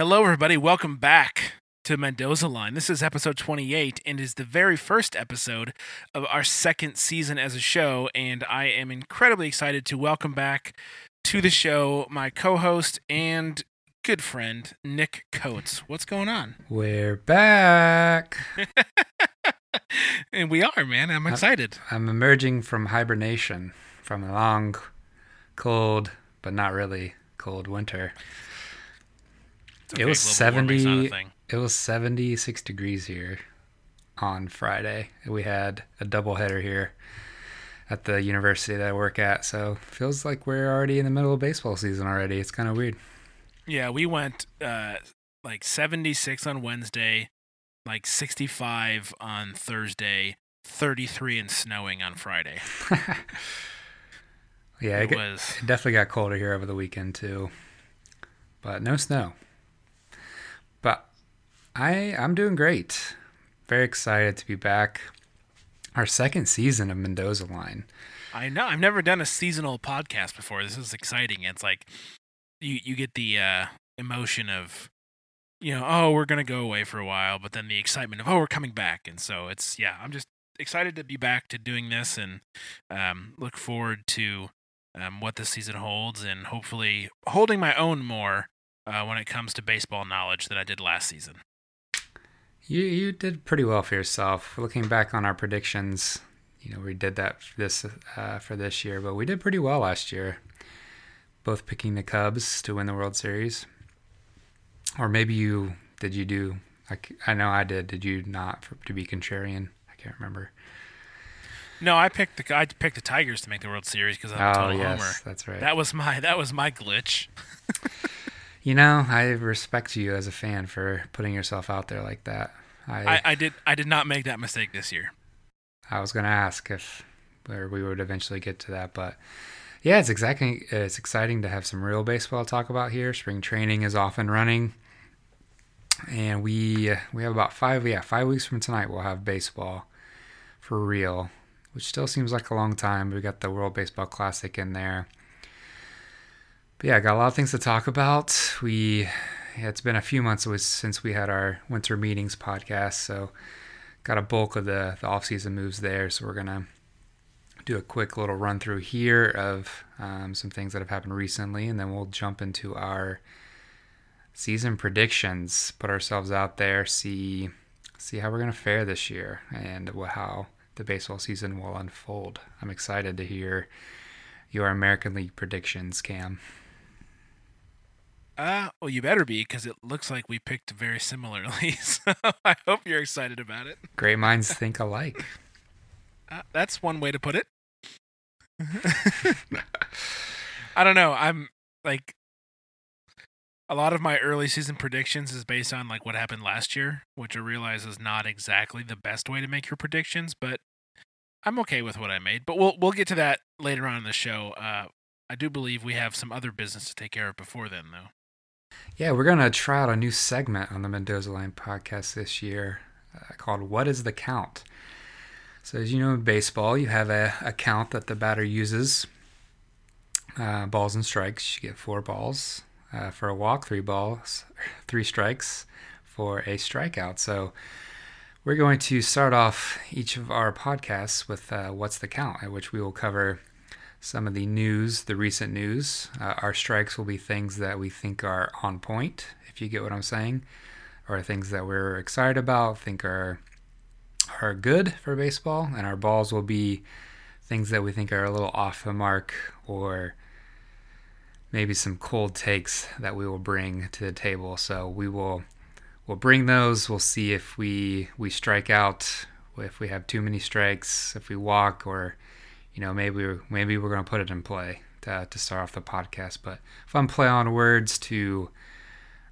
Hello, everybody. Welcome back to Mendoza Line. This is episode 28 and is the very first episode of our second season as a show. And I am incredibly excited to welcome back to the show my co host and good friend, Nick Coates. What's going on? We're back. and we are, man. I'm excited. I'm emerging from hibernation from a long, cold, but not really cold winter. Okay, it was global warming's not a 70 thing. it was 76 degrees here on Friday. We had a doubleheader here at the university that I work at, so feels like we're already in the middle of baseball season already. It's kind of weird. Yeah, we went uh, like 76 on Wednesday, like 65 on Thursday, 33 and snowing on Friday. yeah, it, It was. it definitely got colder here over the weekend too, but no snow. I I'm doing great. Very excited to be back. Our second season of Mendoza Line. I know. I've never done a seasonal podcast before. This is exciting. It's like you you get the uh, emotion of you know, oh, we're gonna go away for a while, but then the excitement of oh, we're coming back, and so it's yeah. I'm just excited to be back to doing this, and um, look forward to um, what this season holds, and hopefully holding my own more uh, when it comes to baseball knowledge than I did last season. You you did pretty well for yourself. Looking back on our predictions, you know we did that for this uh, for this year, but we did pretty well last year. Both picking the Cubs to win the World Series, or maybe you did. You do? I know I did. Did you not for, to be contrarian? I can't remember. No, I picked the I picked the Tigers to make the World Series because I'm a Oh total yes, homer. that's right. That was my that was my glitch. you know, I respect you as a fan for putting yourself out there like that. I I, I did I did not make that mistake this year. I was going to ask if or we would eventually get to that, but yeah, it's exactly it's exciting to have some real baseball to talk about here. Spring training is off and running, and we we have about five yeah five weeks from tonight we'll have baseball for real, which still seems like a long time. We got the World Baseball Classic in there, but yeah, I got a lot of things to talk about. We yeah, it's been a few months since we had our winter meetings podcast, so got a bulk of the, the off-season moves there. So we're gonna do a quick little run through here of um, some things that have happened recently and then we'll jump into our season predictions put ourselves out there see see how we're gonna fare this year and how the baseball season will unfold. I'm excited to hear your american league predictions cam Uh, well, you better be because it looks like we picked very similarly. So I hope you're excited about it. great minds think alike Uh, that's one way to put it. I don't know. I'm like a lot of my early season predictions is based on like what happened last year, which I realize is not exactly the best way to make your predictions, but I'm okay with what I made. But we'll we'll get to that later on in the show. Uh, I do believe we have some other business to take care of before then, though. Yeah, we're going to try out a new segment on the Mendoza Line podcast this year uh, called What is the Count? So, as you know, in baseball, you have a, a count that the batter uses uh, balls and strikes. You get four balls uh, for a walk, three balls, three strikes for a strikeout. So, we're going to start off each of our podcasts with uh, What's the Count, at which we will cover some of the news, the recent news. Uh, our strikes will be things that we think are on point, if you get what I'm saying, or things that we're excited about, think are are good for baseball, and our balls will be things that we think are a little off the mark or maybe some cold takes that we will bring to the table. So we will we'll bring those. We'll see if we we strike out, if we have too many strikes, if we walk, or you know maybe we're, maybe we're going to put it in play to to start off the podcast. But fun play on words to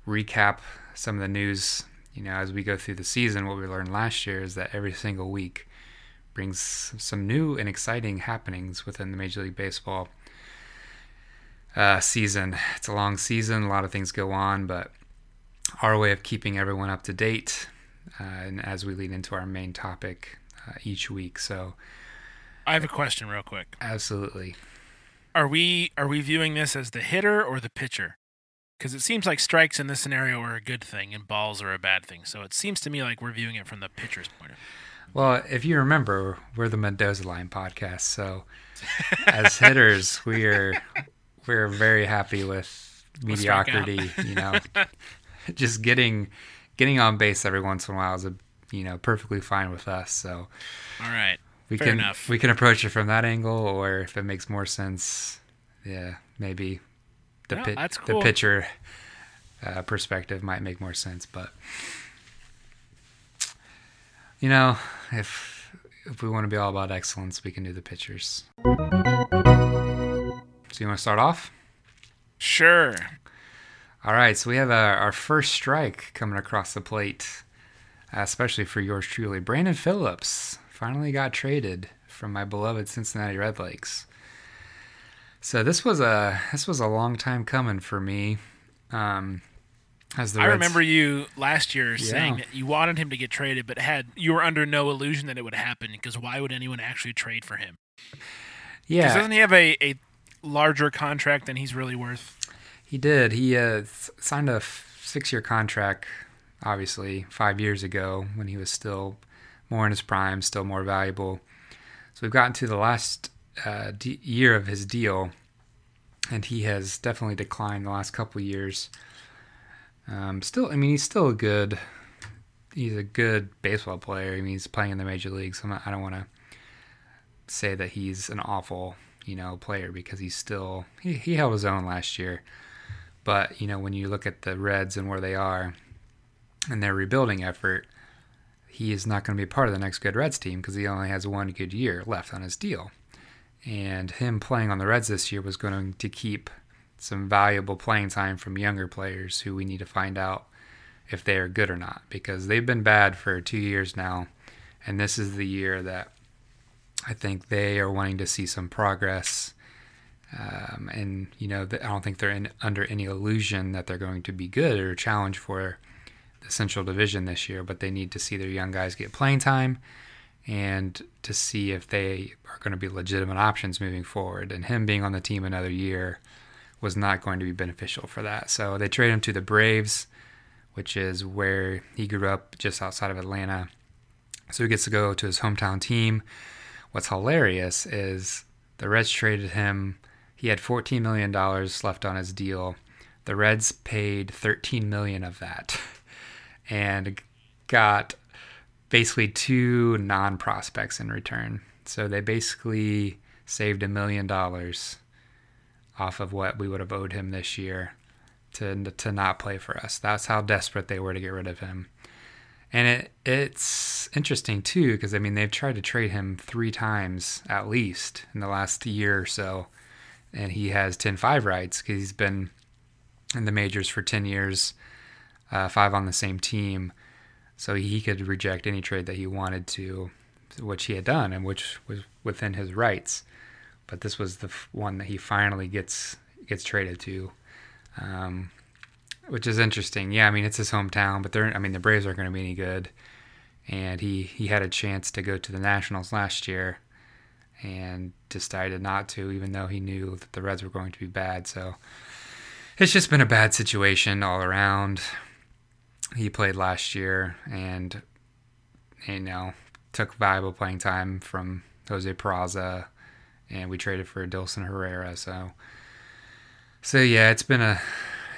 recap some of the news. You know, as we go through the season, what we learned last year is that every single week brings some new and exciting happenings within the Major League Baseball uh, season. It's a long season, a lot of things go on, but our way of keeping everyone up to date, uh, and as we lead into our main topic uh, each week. So, I have a question, real quick. absolutely, Are we are we viewing this as the hitter or the pitcher? because it seems like strikes in this scenario are a good thing and balls are a bad thing. So it seems to me like we're viewing it from the pitcher's point of view. Well, if you remember, we're the Mendoza Line podcast, so as hitters, we are we're very happy with mediocrity. You know, just getting getting on base every once in a while is a you know perfectly fine with us. So All right. We Fair can enough. we can approach it from that angle, or if it makes more sense, yeah, maybe the No, pit, that's the pitcher uh, perspective might make more sense. But you know, if if we want to be all about excellence, we can do the pitchers. So you want to start off? Sure. All right, so we have our, our first strike coming across the plate, uh, especially for yours truly. Brandon Phillips finally got traded from my beloved Cincinnati Redlegs. So this was a this was a long time coming for me. Um, as the I Reds- remember you last year saying that you wanted him to get traded, but had you were under no illusion that it would happen because why would anyone actually trade for him? yeah, doesn't he have a, a larger contract than he's really worth? He did. He uh, signed a f- six-year contract, obviously five years ago when he was still more in his prime, still more valuable. So we've gotten to the last uh, d- year of his deal, and he has definitely declined the last couple years. Um, still, I mean, he's still a good. He's a good baseball player. I mean, he's playing in the major leagues. I'm not, I don't want to say that he's an awful, you know, player because he's still he, he held his own last year. But you know, when you look at the Reds and where they are and their rebuilding effort, he is not going to be part of the next good Reds team because he only has one good year left on his deal. And him playing on the Reds this year was going to keep some valuable playing time from younger players who we need to find out if they are good or not because they've been bad for two years now. And this is the year that I think they are wanting to see some progress. Um, and, you know, I don't think they're in, under any illusion that they're going to be good or challenge for the Central Division this year, but they need to see their young guys get playing time and to see if they are going to be legitimate options moving forward. And him being on the team another year was not going to be beneficial for that. So they trade him to the Braves, which is where he grew up just outside of Atlanta. So he gets to go to his hometown team. What's hilarious is the Reds traded him. He had $14 million left on his deal. The Reds paid 13 million of that and got basically two non prospects in return. So they basically saved a million dollars off of what we would have owed him this year to to not play for us. That's how desperate they were to get rid of him. And it it's interesting too because I mean they've tried to trade him 3 times at least in the last year or so and he has 10-5 rights cuz he's been in the majors for 10 years, uh, five on the same team. So he could reject any trade that he wanted to, which he had done and which was within his rights. But this was the one that he finally gets gets traded to, um, which is interesting. Yeah, I mean it's his hometown, but they're I mean the Braves aren't going to be any good, and he he had a chance to go to the Nationals last year, and decided not to, even though he knew that the Reds were going to be bad. So it's just been a bad situation all around. He played last year and you know took valuable playing time from Jose Peraza, and we traded for Dilson Herrera. So, so yeah, it's been a.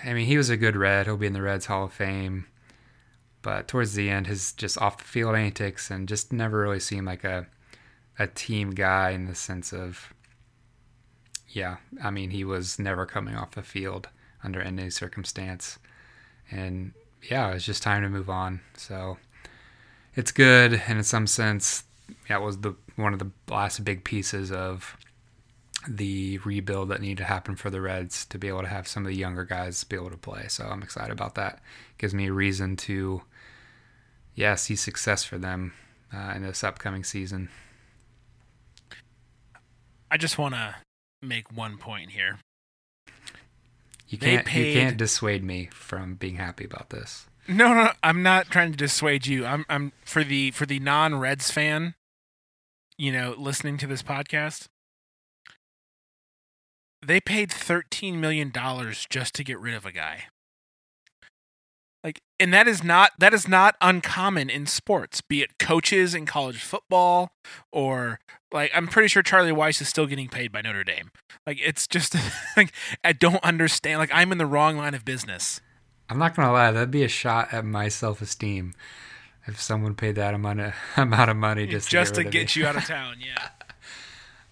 I mean, he was a good Red. He'll be in the Reds Hall of Fame, but towards the end, his just off the field antics and just never really seemed like a a team guy in the sense of. Yeah, I mean, he was never coming off the field under any circumstance, and yeah, it's just time to move on. So it's good, and in some sense, that was the one of the last big pieces of the rebuild that needed to happen for the Reds to be able to have some of the younger guys be able to play. So I'm excited about that. Gives me a reason to, yeah, see success for them uh, in this upcoming season. I just want to make one point here. You can't you can't dissuade me from being happy about this. No, no, I'm not trying to dissuade you. I'm, I'm for the for the non-Reds fan, you know, listening to this podcast. They paid thirteen million dollars just to get rid of a guy. Like, and that is not that is not uncommon in sports, be it coaches in college football or like I'm pretty sure Charlie Weis is still getting paid by Notre Dame. Like, it's just like I don't understand. Like, I'm in the wrong line of business. I'm not gonna lie, that'd be a shot at my self esteem if someone paid that amount of amount of money just just to to get, rid get you out of town. Yeah.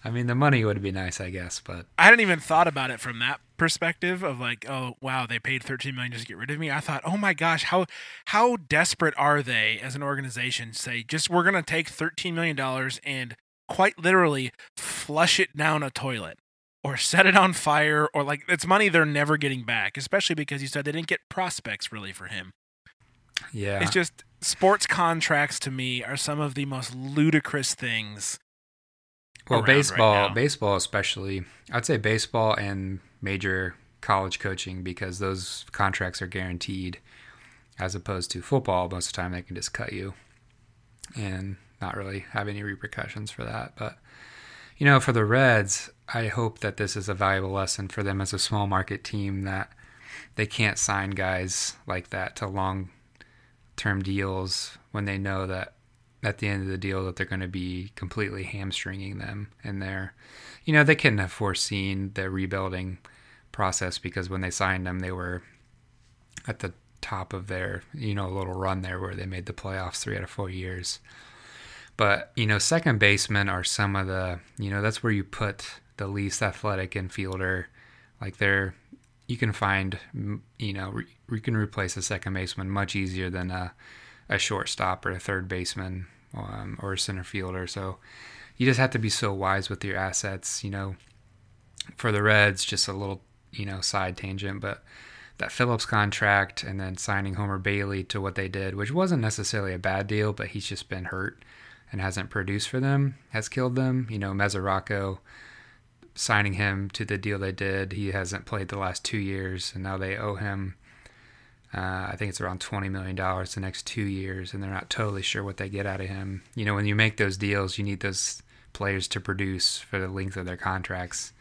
I mean, the money would be nice, I guess, but I hadn't even thought about it from that perspective of like, oh wow, they paid 13 million just to get rid of me. I thought, oh my gosh, how how desperate are they as an organization? to Say, just we're gonna take 13 million dollars and quite literally flush it down a toilet or set it on fire or like it's money they're never getting back. Especially because you said they didn't get prospects really for him. yeah, It's just sports contracts to me are some of the most ludicrous things. Well, around right baseball, baseball especially. I'd say baseball and major college coaching because those contracts are guaranteed, as opposed to football. Most of the time, they can just cut you, and not really have any repercussions for that. But you know, for the Reds, I hope that this is a valuable lesson for them as a small market team that they can't sign guys like that to long term deals when they know that at the end of the deal that they're going to be completely hamstringing them and they're you know they couldn't have foreseen the rebuilding process because when they signed them they were at the top of their you know little run there where they made the playoffs three out of four years. But you know second basemen are some of the you know that's where you put the least athletic infielder. Like they're you can find you know you can replace a second baseman much easier than a a shortstop or a third baseman um, or a center fielder. So you just have to be so wise with your assets. You know, for the Reds, just a little you know side tangent, but that Phillips contract and then signing Homer Bailey to what they did, which wasn't necessarily a bad deal, but he's just been hurt and hasn't produced for them, has killed them. You know, Mesoraco signing him to the deal they did, he hasn't played the last two years, and now they owe him uh, I think it's around $20 million the next two years, and they're not totally sure what they get out of him. You know, when you make those deals, you need those players to produce for the length of their contracts.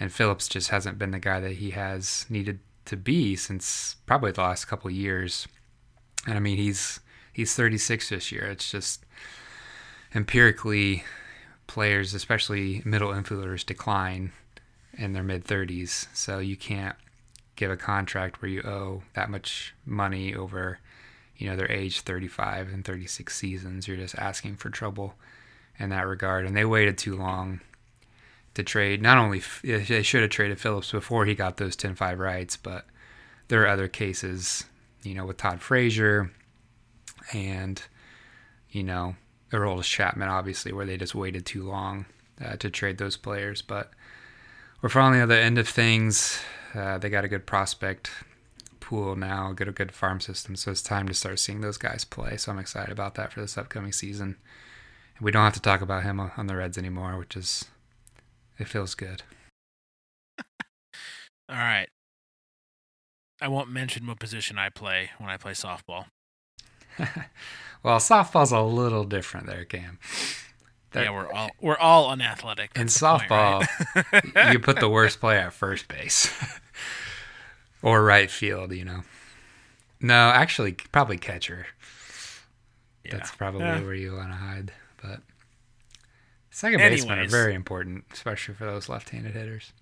And Phillips just hasn't been the guy that he has needed to be since probably the last couple years. And I mean, he's he's 36 this year. It's just empirically, players, especially middle infielders, decline in their mid 30s. So you can't give a contract where you owe that much money over you know their age 35 and 36 seasons. You're just asking for trouble in that regard. And they waited too long to trade. Not only they should have traded Phillips before he got those 10-5 rights but there are other cases you know with Todd Frazier and you know Aroldis Chapman obviously where they just waited too long uh, to trade those players. But we're finally at the end of things uh, they got a good prospect pool now, get a good farm system, so it's time to start seeing those guys play. So I'm excited about that for this upcoming season. And we don't have to talk about him on the Reds anymore, which is it feels good. All right. I won't mention what position I play when I play softball. well, softball's a little different there, Cam. There- yeah, we're all we're all unathletic. in the point, softball, right? you put the worst player at first base or right field, you know. No, actually, probably catcher. Yeah. That's probably Yeah. where you want to hide. But second basemen are very important, especially for those left-handed hitters.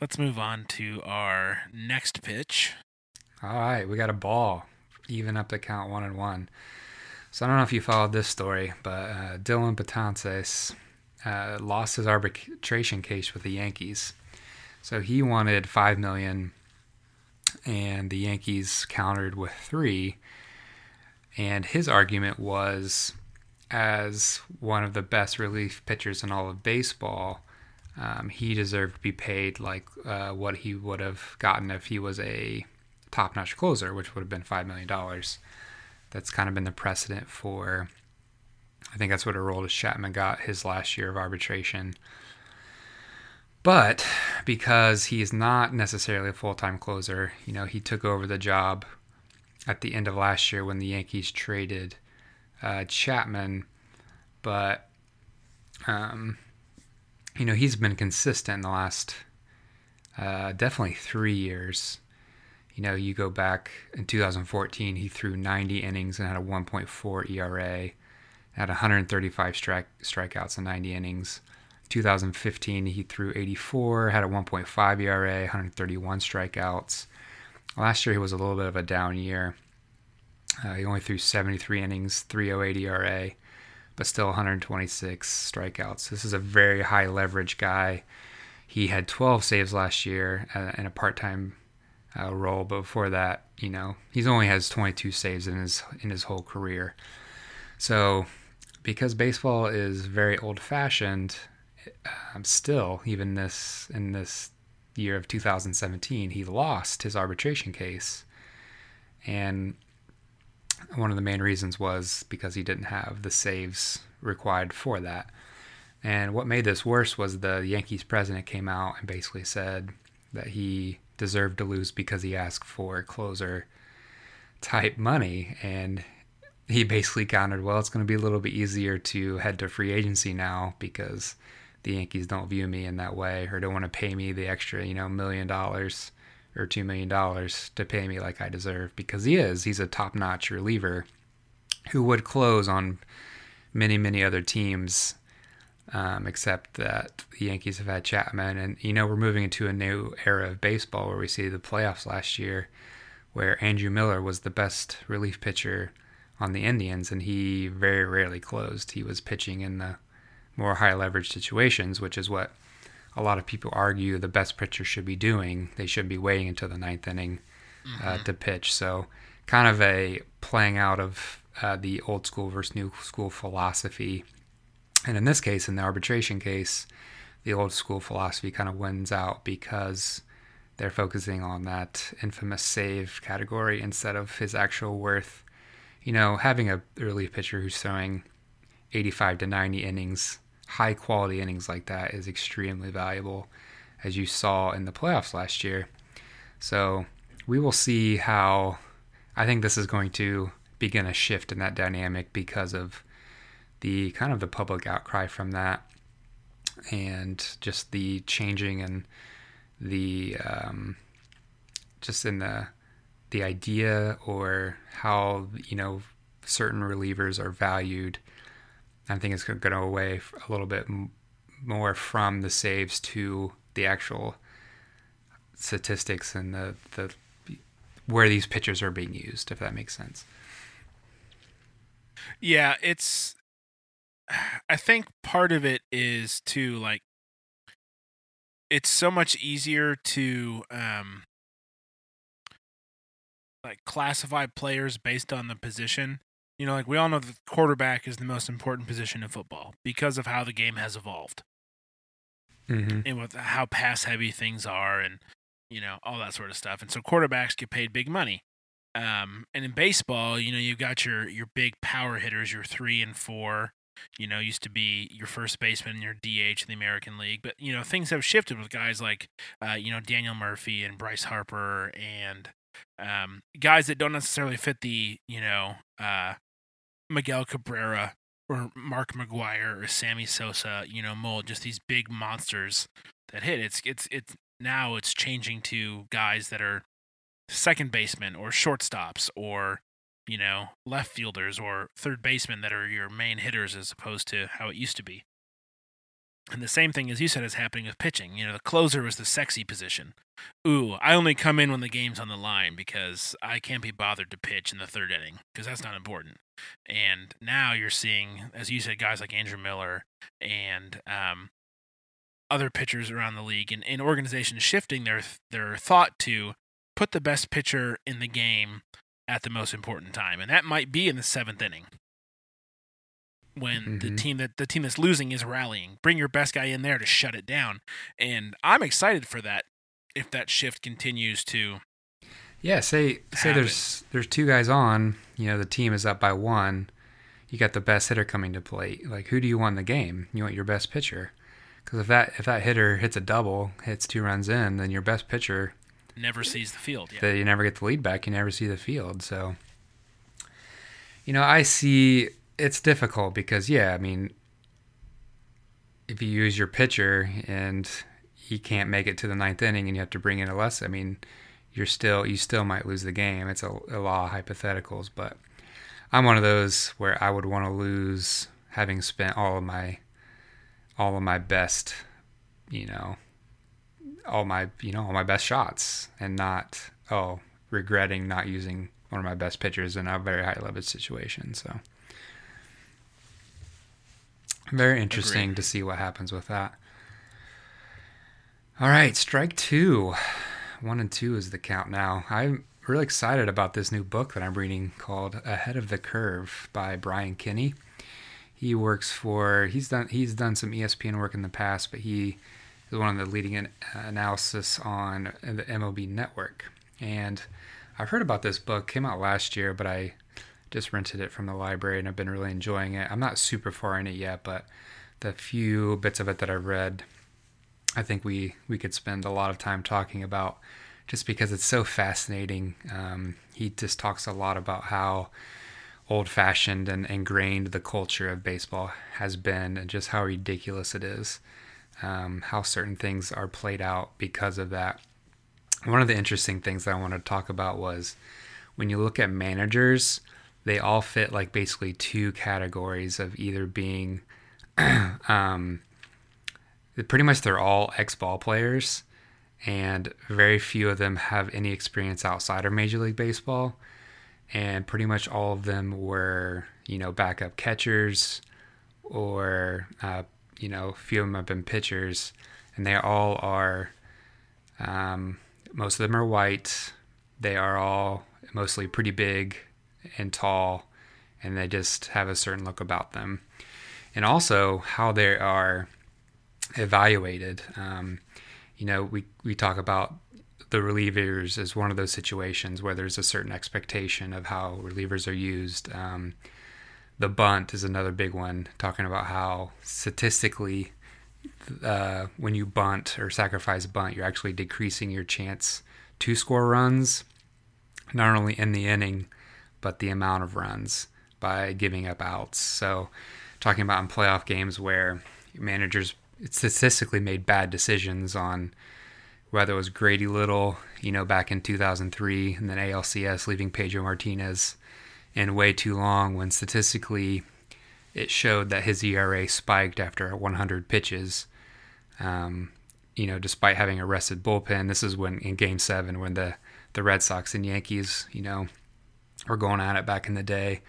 Let's move on to our next pitch. All right, we got a ball, even up to count one and one. So I don't know if you followed this story, but uh, Dellin Betances uh, lost his arbitration case with the Yankees. So he wanted five million, and the Yankees countered with three. And his argument was, as one of the best relief pitchers in all of baseball, um, he deserved to be paid like uh, what he would have gotten if he was a top-notch closer, which would have been five million dollars. That's kind of been the precedent for. I think that's what a role Aroldis Chapman got his last year of arbitration. But because he is not necessarily a full-time closer, you know, he took over the job at the end of last year when the Yankees traded uh, Chapman. But um, you know, he's been consistent in the last uh, definitely three years You know, you go back in 2014, he threw 90 innings and had a 1.4 ERA, had 135 strike strikeouts in 90 innings. 2015, he threw 84, had a 1.5 ERA, 131 strikeouts. Last year, he was a little bit of a down year. Uh, he only threw 73 innings, 308 ERA, but still 126 strikeouts. This is a very high leverage guy. He had 12 saves last year uh, in a part time uh, role, but before that, you know, he's only has 22 saves in his in his whole career. So, because baseball is very old fashioned, um, still even this in this year of 2017, he lost his arbitration case, and one of the main reasons was because he didn't have the saves required for that. And what made this worse was the Yankees president came out and basically said that he deserved to lose because he asked for closer type money. And he basically countered, well, it's going to be a little bit easier to head to free agency now because the Yankees don't view me in that way or don't want to pay me the extra, you know, million dollars or $2 million to pay me like I deserve because he is. He's a top notch reliever who would close on many, many other teams, um, except that the Yankees have had Chapman. And, you know, we're moving into a new era of baseball where we see the playoffs last year where Andrew Miller was the best relief pitcher on the Indians and he very rarely closed. He was pitching in the more high leverage situations, which is what a lot of people argue the best pitcher should be doing. They should be waiting until the ninth inning uh, mm-hmm. to pitch. So, kind of a playing out of uh, the old school versus new school philosophy. And in this case, in the arbitration case, the old school philosophy kind of wins out because they're focusing on that infamous save category instead of his actual worth. You know, having a early pitcher who's throwing 85 to 90 innings high quality innings like that is extremely valuable, as you saw in the playoffs last year. So we will see how. I think this is going to begin a shift in that dynamic because of the kind of the public outcry from that, and just the changing and the um, just in the the idea or how you know certain relievers are valued I think it's going to go away a little bit more from the saves to the actual statistics and the, the where these pitchers are being used, if that makes sense. Yeah, it's. I think part of it is to like. It's so much easier to um, like classify players based on the position you know, like we all know the quarterback is the most important position in football because of how the game has evolved. Mm-hmm. And with how pass heavy things are and, you know, all that sort of stuff. And so quarterbacks get paid big money. Um, and in baseball, you know, you've got your, your big power hitters, your three and four, you know, used to be your first baseman and your DH in the American League. But, you know, things have shifted with guys like, uh, you know, Daniel Murphy and Bryce Harper and um, guys that don't necessarily fit the, you know, uh, Miguel Cabrera or Mark McGwire or Sammy Sosa, you know, mold just these big monsters that hit. It's it's it's now it's changing to guys that are second basemen or shortstops or you know left fielders or third basemen that are your main hitters as opposed to how it used to be. And the same thing as you said is happening with pitching. You know, the closer was the sexy position. Ooh, I only come in when the game's on the line because I can't be bothered to pitch in the third inning because that's not important. And now you're seeing, as you said, guys like Andrew Miller and um, other pitchers around the league and, and organizations shifting their their thought to put the best pitcher in the game at the most important time, and that might be in the seventh inning when mm-hmm. the team that the team that's losing is rallying. Bring your best guy in there to shut it down. And I'm excited for that if that shift continues to Yeah, say say there's there's two guys on, you know, the team is up by one. You got the best hitter coming to plate. Like who do you want in the game? You want your best pitcher. Cuz if that if that hitter hits a double, hits two runs in, then your best pitcher never sees the field. Yeah. you never get the lead back, you never see the field. So you know, I see it's difficult because yeah, I mean, if you use your pitcher and he can't make it to the ninth inning and you have to bring in a less, I mean, you're still you still might lose the game. It's a, a law of hypotheticals, but I'm one of those where I would want to lose having spent all of my all of my best, you know, all my you know all my best shots, and not oh regretting not using one of my best pitchers in a very high leverage situation. So very interesting Agreed. to see what happens with that. All right, strike two. One and two is the count now. I'm really excited about this new book that I'm reading called Ahead of the Curve by Brian Kenny. He works for he's done he's done some ESPN work in the past, but he is one of the leading an, analysis on the MLB Network. And I've heard about this book. Came out last year, but I just rented it from the library and I've been really enjoying it. I'm not super far in it yet, but the few bits of it that I've read, I think we we could spend a lot of time talking about just because it's so fascinating. Um, he just talks a lot about how old fashioned and ingrained the culture of baseball has been and just how ridiculous it is. Um, how certain things are played out because of that. One of the interesting things that I wanted to talk about was when you look at managers, they all fit like basically two categories of either being um, pretty much they're all ex ball players, and very few of them have any experience outside of Major League Baseball. And pretty much all of them were, you know, backup catchers, or uh, you know, a few of them have been pitchers, and they all are. Um, most of them are white. They are all mostly pretty big and tall, and they just have a certain look about them. And also how they are evaluated. Um, you know, we, we talk about the relievers as one of those situations where there's a certain expectation of how relievers are used. Um, the bunt is another big one, talking about how statistically, uh, when you bunt or sacrifice bunt, you're actually decreasing your chance to score runs, not only in the inning, but the amount of runs by giving up outs. So, talking about in playoff games where managers statistically made bad decisions on whether it was Grady Little, you know, back in 2003, and then ALCS leaving Pedro Martinez in way too long when statistically it showed that his ERA spiked after 100 pitches. Um, you know, despite having a rested bullpen, this is when in Game Seven when the the Red Sox and Yankees, you know, were going at it back in the day,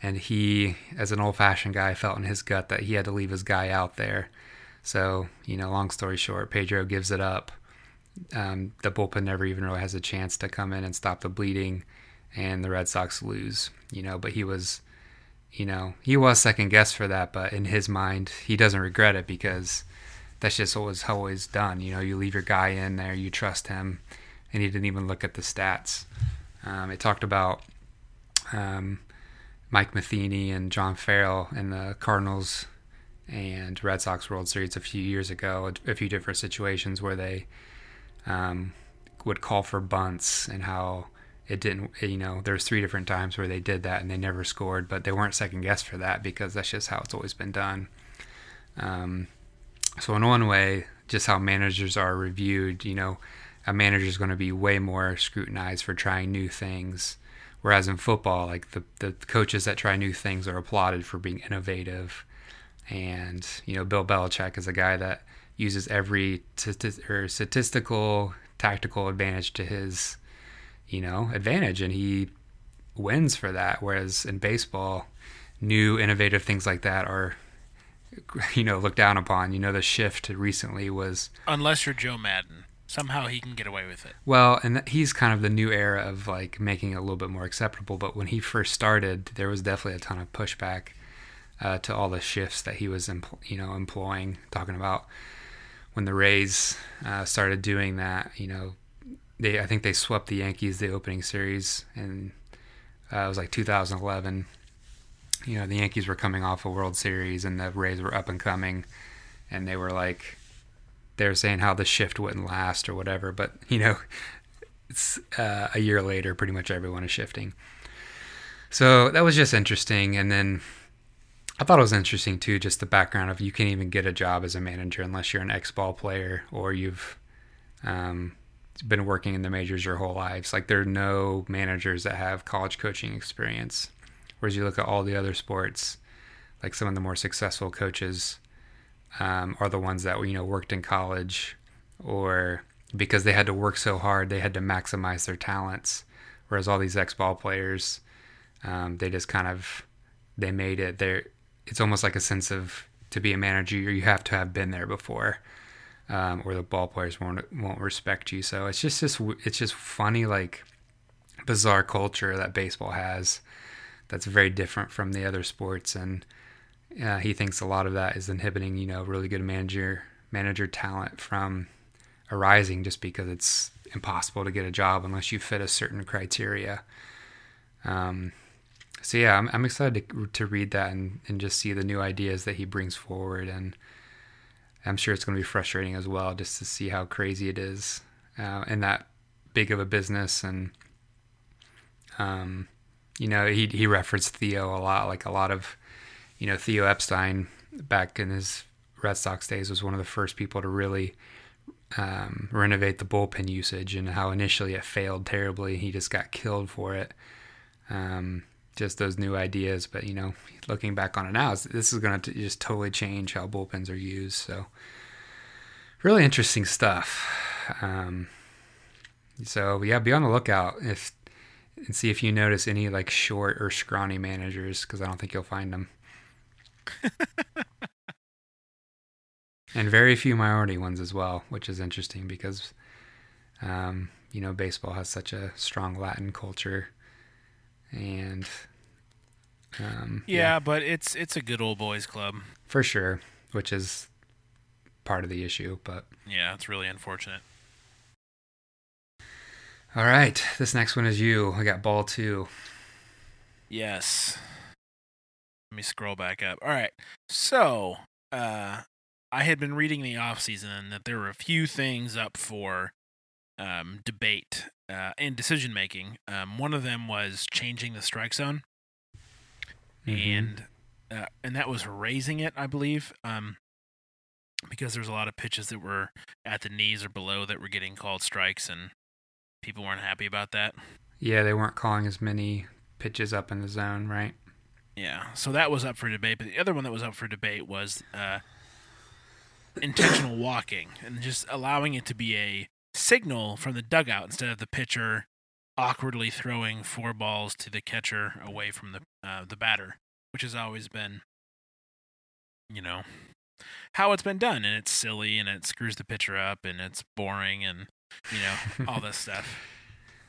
and he, as an old-fashioned guy, felt in his gut that he had to leave his guy out there. So, you know, long story short, Pedro gives it up. Um, the bullpen never even really has a chance to come in and stop the bleeding, and the Red Sox lose. You know, but he was, you know, he was second guessed for that, but in his mind, he doesn't regret it because that's just what was always done. You know, you leave your guy in there, you trust him, and he didn't even look at the stats. Um, it talked about um, Mike Matheny and John Farrell and the Cardinals and Red Sox World Series a few years ago, a, few different situations where they um, would call for bunts and how it didn't, you know, there's three different times where they did that and they never scored, but they weren't second guessed for that because that's just how it's always been done. Um, so in one way, just how managers are reviewed, you know, a manager is going to be way more scrutinized for trying new things. Whereas in football, like the, the coaches that try new things are applauded for being innovative. And, you know, Bill Belichick is a guy that uses every t- or statistical, tactical advantage to his, you know, advantage. And he wins for that. Whereas in baseball, new innovative things like that are you know looked down upon. You know, the shift recently was Unless you're Joe Maddon. Somehow he can get away with it. well, and he's kind of the new era of like making it a little bit more acceptable. But when he first started, there was definitely a ton of pushback uh, to all the shifts that he was, empl- you know, employing. Talking about when the Rays uh, started doing that, you know, they I think they swept the Yankees the opening series, and uh, it was like 2011 you know the Yankees were coming off a World Series and the Rays were up and coming, and they were like they were saying how the shift wouldn't last or whatever. But you know, it's uh, a year later, pretty much everyone is shifting. So that was just interesting, and then I thought it was interesting too, just the background of you can't even get a job as a manager unless you're an ex-ball player or you've um, been working in the majors your whole lives. Like there are no managers that have college coaching experience. Whereas you look at all the other sports, like some of the more successful coaches um, are the ones that you know worked in college, or because they had to work so hard, they had to maximize their talents. Whereas all these ex-ball players, um, they just kind of they made it. There, it's almost like a sense of to be a manager, you have to have been there before um, or the ball players won't won't respect you. So it's just this it's just funny like bizarre culture that baseball has that's very different from the other sports. And uh, he thinks a lot of that is inhibiting you know really good manager manager talent from arising just because it's impossible to get a job unless you fit a certain criteria. Um, so yeah I'm, I'm excited to, to read that and, and just see the new ideas that he brings forward. And I'm sure it's going to be frustrating as well just to see how crazy it is uh, in that big of a business. And, um, you know, he, he referenced Theo a lot, like a lot of, you know, Theo Epstein back in his Red Sox days was one of the first people to really um, renovate the bullpen usage and how initially it failed terribly. He just got killed for it. Um, just those new ideas. But you know, looking back on it now, this is going to just totally change how bullpens are used. So, really interesting stuff. Um, so yeah, be on the lookout if and see if you notice any like short or scrawny managers because I don't think you'll find them. and very few minority ones as well, which is interesting because um, you know baseball has such a strong Latin culture and um, yeah, yeah, but it's it's a good old boys club for sure, which is part of the issue. But yeah, it's really unfortunate. All right, this next one is you. I got ball two. Yes. Let me scroll back up. All right. So, uh, I had been reading the off season that there were a few things up for um, debate uh, and decision making. Um, one of them was changing the strike zone mm-hmm. and uh, and that was raising it, I believe, um, because there's a lot of pitches that were at the knees or below that were getting called strikes, and people weren't happy about that. Yeah, they weren't calling as many pitches up in the zone, right? Yeah, so that was up for debate. But the other one that was up for debate was uh, intentional walking and just allowing it to be a signal from the dugout instead of the pitcher awkwardly throwing four balls to the catcher away from the uh, the batter, which has always been, you know, how it's been done, and it's silly and it screws the pitcher up and it's boring and you know all this stuff.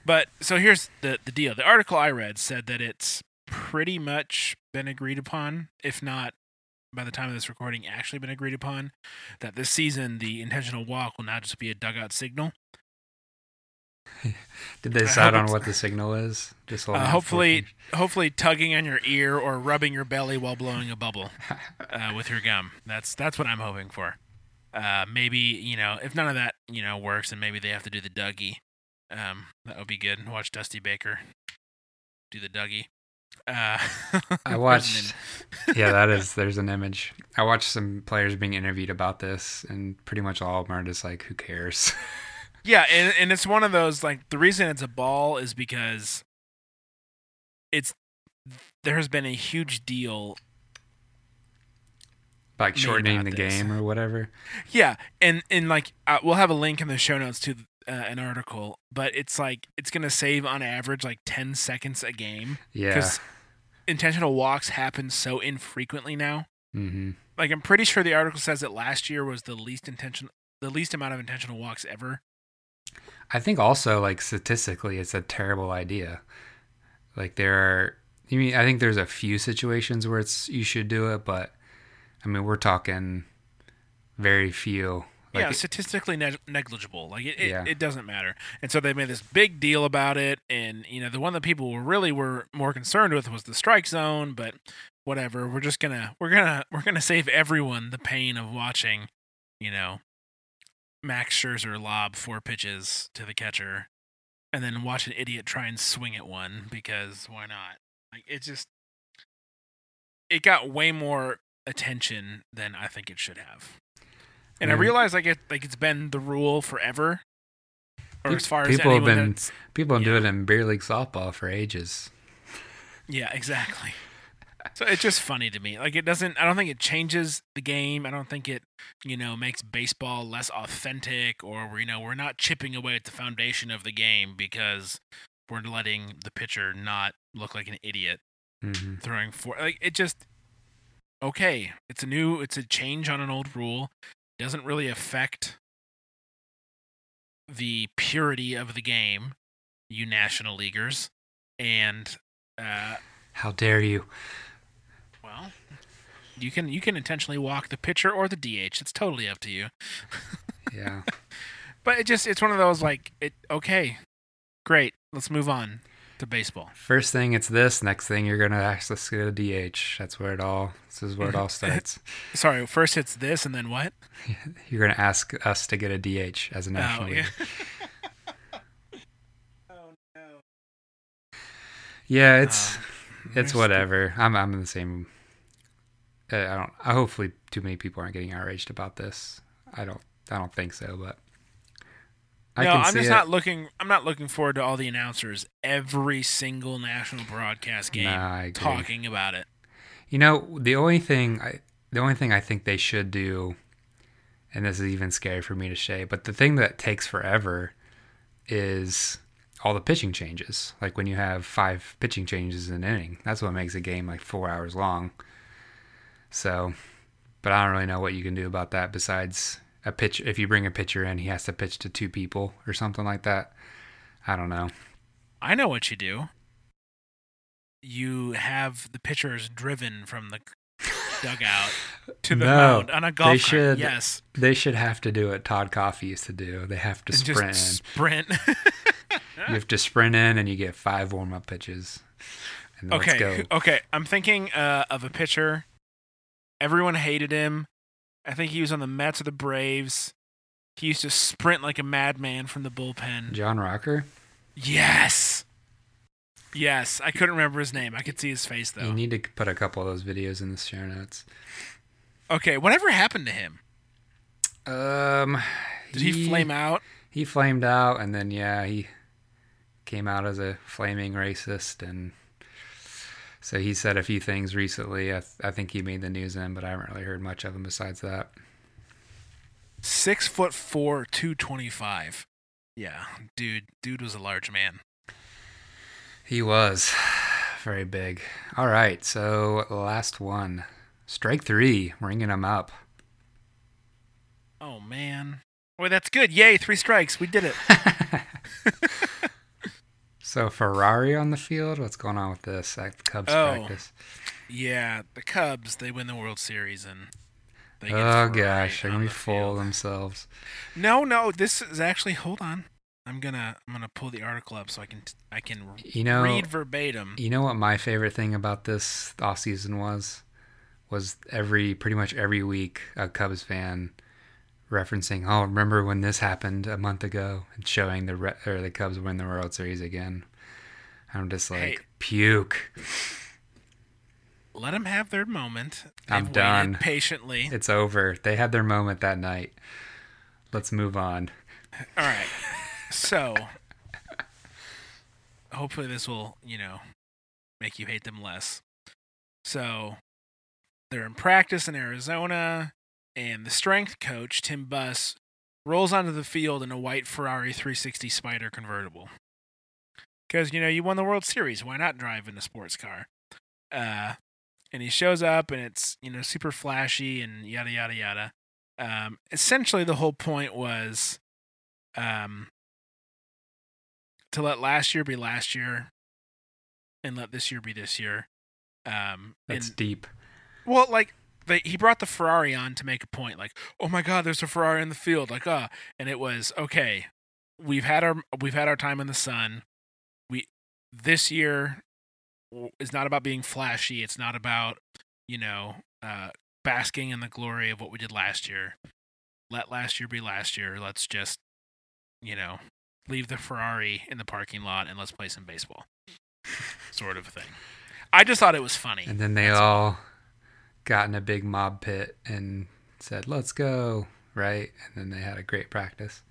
But so here's the the deal. The article I read said that it's pretty much been agreed upon, if not by the time of this recording actually been agreed upon, that this season the intentional walk will not just be a dugout signal, Did they decide on what the signal is? Just uh, hopefully, hopefully tugging on your ear or rubbing your belly while blowing a bubble uh, with your gum. That's that's what I'm hoping for. Uh, maybe you know if none of that you know works, and maybe they have to do the Dougie. Um, that would be good. Watch Dusty Baker do the Dougie. Uh, I watched. yeah, that is. There's an image. I watched some players being interviewed about this, and pretty much all of them are just like, "Who cares." Yeah, and and it's one of those like the reason it's a ball is because it's there has been a huge deal like shortening the this. game or whatever. Yeah, and and like uh, we'll have a link in the show notes to uh, an article, but it's like it's gonna save on average like ten seconds a game. Yeah, because intentional walks happen so infrequently now. Mm-hmm. Like I'm pretty sure the article says that last year was the least intention, the least amount of intentional walks ever. I think also like statistically, it's a terrible idea. Like there are, I mean, I think there's a few situations where it's you should do it, but I mean, we're talking very few. Like yeah, statistically negligible. Like it, it, yeah. it, doesn't matter. And so they made this big deal about it. And you know, the one that people really were more concerned with was the strike zone. But whatever, we're just gonna we're gonna we're gonna save everyone the pain of watching, you know, Max Scherzer lob four pitches to the catcher, and then watch an idiot try and swing at one because why not? Like it just it got way more attention than I think it should have. And mm. I realize like it like it's been the rule forever. or as far people as have been that's- people have been yeah. doing it in beer league softball for ages. Yeah, exactly. So it's just funny to me. Like it doesn't I don't think it changes the game. I don't think it, you know, makes baseball less authentic or you know, we're not chipping away at the foundation of the game because we're letting the pitcher not look like an idiot hmm throwing four. like it just okay. It's a new it's a change on an old rule. doesn't really affect the purity of the game, you national leaguers. And uh How dare you? Well, you can you can intentionally walk the pitcher or the DH. It's totally up to you. Yeah. But it just it's one of those like it okay. Great. Let's move on to baseball. First thing it's this. Next thing you're gonna ask us to get a DH. That's where it all. This is where it all starts. Sorry, first it's this and then what? You're gonna ask us to get a DH as a national Oh, yeah. oh no. Yeah, it's Um, it's there's- whatever. I'm I'm in the same. Uh, I don't. I hopefully too many people aren't getting outraged about this. I don't. I don't think so, but I no, can I'm just it. not looking. I'm not looking forward to all the announcers every single national broadcast game Nah, talking about it. You know, the only thing I the only thing I think they should do, and this is even scary for me to say, but the thing that takes forever is all the pitching changes. Like when you have five pitching changes in an inning, that's what makes a game like four hours long. So, but I don't really know what you can do about that besides a pitch. If you bring a pitcher in, he has to pitch to two people or something like that. I don't know. I know what you do. You have the pitchers driven from the dugout to the No, mound on a golf they cart. should Yes, They should have to do what Todd Coffey used to do. They have to sprint just sprint. You have to sprint in and you get five warm up pitches. And okay, let's go. okay. I'm thinking uh, of a pitcher. Everyone hated him. I think he was on the Mets or the Braves. He used to sprint like a madman from the bullpen. John Rocker, Yes. Yes, I couldn't remember his name. I could see his face though. you need to put a couple of those videos in the show notes. Okay, whatever happened to him? Um, Did he, flame out? He flamed out, and then yeah, he came out as a flaming racist, and so he said a few things recently. I, th- I think he made the news in, but I haven't really heard much of him besides that. Six foot four, two twenty five. Yeah, dude, dude was a large man. He was very big. All right, so last one, strike three, ringing him up. Oh man. Boy, that's good. Yay, three strikes. We did it. So Ferrari on the field. What's going on with this at the Cubs Oh. practice? Yeah, the Cubs, they win the World Series and they get Oh gosh, they're on gonna be the full themselves. No, no, this is actually hold on. I'm gonna I'm gonna pull the article up so I can I can You know, read verbatim. you know what my favorite thing about this off season was, was every pretty much every week a Cubs fan referencing, oh, remember when this happened a month ago, and showing the Re- or the Cubs win the World Series again. I'm just like Hey. puke. Let them have their moment. I'm done. patiently. It's over. They had their moment that night. Let's move on. All right. So, hopefully, this will, you know, make you hate them less. So, they're in practice in Arizona, and the strength coach, Tim Buss, rolls onto the field in a white Ferrari 360 Spider convertible. Because, you know, you won the World Series. Why not drive in a sports car? Uh, and he shows up, and it's, you know, super flashy and yada, yada, yada. Um, essentially, the whole point was um, to let last year be last year and let this year be this year. Um, That's and, deep. well, like they, he brought the Ferrari on to make a point, like, oh my God, there's a Ferrari in the field, like, ah, and it was okay. We've had our we've had our time in the sun. We this year is not about being flashy. It's not about you know uh, basking in the glory of what we did last year. Let last year be last year. Let's just you know leave the Ferrari in the parking lot and let's play some baseball, sort of thing. I just thought it was funny. And then they That's all got in a big mob pit and said, "Let's go!" Right? And then they had a great practice.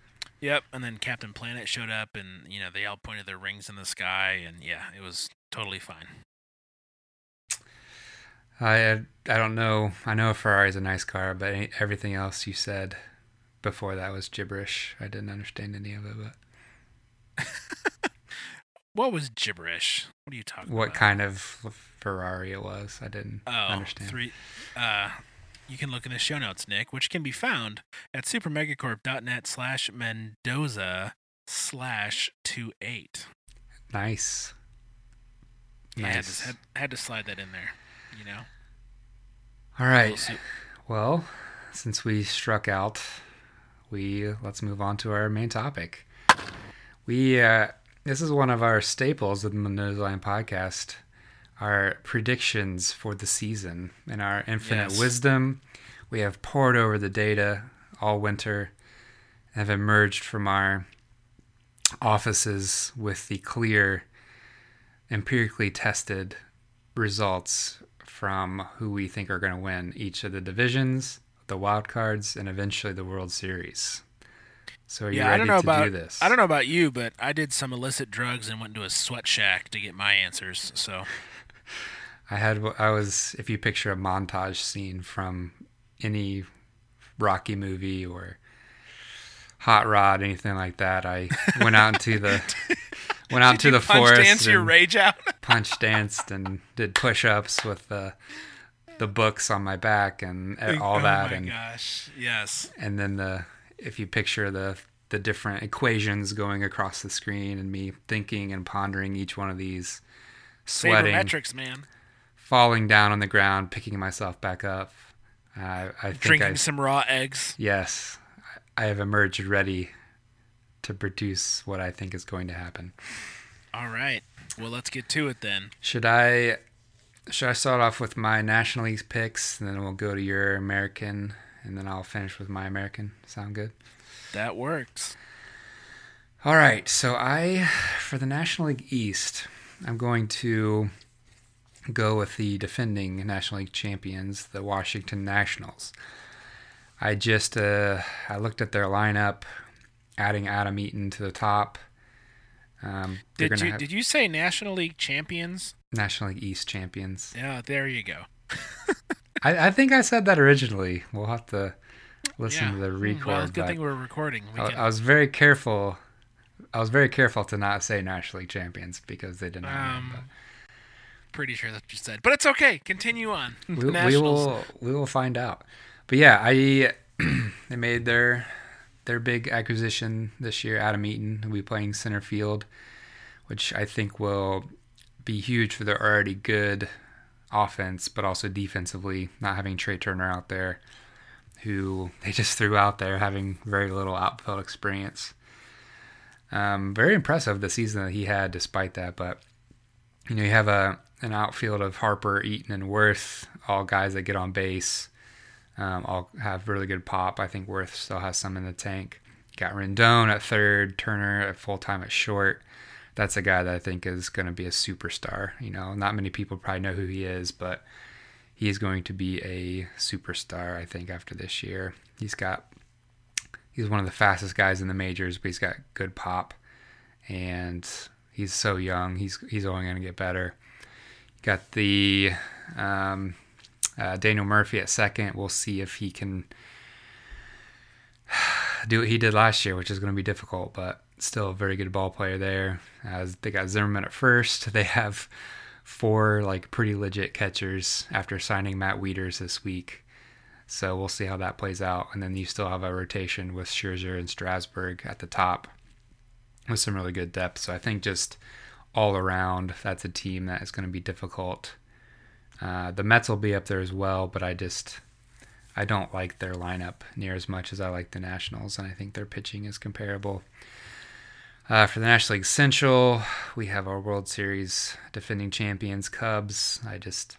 Yep, and then Captain Planet showed up, and you know they all pointed their rings in the sky, and yeah, it was totally fine. I I don't know. I know a Ferrari is a nice car, but everything else you said before that was gibberish. I didn't understand any of it. But What was gibberish? What are you talking what about? kind of Ferrari it was, I didn't Oh, understand. three. Uh, you can look in the show notes, Nick, which can be found at supermegacorp.net slash Mendoza slash two eight. Nice. Yeah, had, Nice. to, had, had to slide that in there. You know. All right. Well, since we struck out, we let's move on to our main topic. We uh, this is one of our staples of the Mendoza Line podcast. Our predictions for the season and our infinite Yes. wisdom. We have poured over the data all winter, and have emerged from our offices with the clear, empirically tested results from who we think are going to win each of the divisions, the wild cards, and eventually the World Series. So are you yeah, ready I don't know to about do this? I don't know about you, but I did some illicit drugs and went to a sweat shack to get my answers. So I had I was if you picture a montage scene from any Rocky movie or Hot Rod, anything like that, I went out into the went out to the punch forest dance your rage out. punch danced and did push ups with the the books on my back and eh, all that. oh that my and gosh, yes. and then the if you picture the the different equations going across the screen and me thinking and pondering each one of these sweating Sabermetrics, man. falling down on the ground picking myself back up uh, i think Drinking I, some raw eggs. yes i have emerged ready to produce what i think is going to happen All right. Well, let's get to it then. should i should i start off with my national league picks and then we'll go to your american and then i'll finish with my american sound good That works. All right, so I, for the National League East, I'm going to go with the defending National League champions, the Washington Nationals. I just, uh, I looked at their lineup, adding Adam Eaton to the top. Um, Did you have did you say National League champions? National League East champions. Yeah, there you go. I, I think I said that originally. We'll have to listen yeah. to the Hmm, record. Well, it's a good thing we're recording. We I, can, I was very careful. I was very careful to not say National League champions because they didn't. um, pretty sure that's what you said, but it's okay. Continue on. we, we will we will find out. But yeah, I they made their their big acquisition this year. Adam Eaton will be playing center field, which I think will be huge for their already good offense, but also defensively. Not having Trea Turner out there, who they just threw out there, having very little outfield experience. Um, very impressive the season that he had, despite that. But you know, you have a an outfield of Harper, Eaton, and Werth, all guys that get on base. Um, all have really good pop. I think Werth still has some in the tank. Got Rendon at third, Turner at full time at short. That's a guy that I think is going to be a superstar. You know, not many people probably know who he is, but he's going to be a superstar. I think after this year, he's got he's one of the fastest guys in the majors, but he's got good pop, and he's so young. He's he's only going to get better. Got the um, uh, Daniel Murphy at second. We'll see if he can do what he did last year, which is going to be difficult, but still a very good ball player there. They got Zimmerman at first, they have four like pretty legit catchers after signing Matt Wieters this week. So we'll see how that plays out. And then you still have a rotation with Scherzer and Strasburg at the top with some really good depth. So I think just all around, that's a team that is going to be difficult. Uh, the Mets will be up there as well, but I just I don't like their lineup near as much as I like the Nationals, and I think their pitching is comparable. Uh, for the National League Central, we have our World Series defending champions Cubs. I just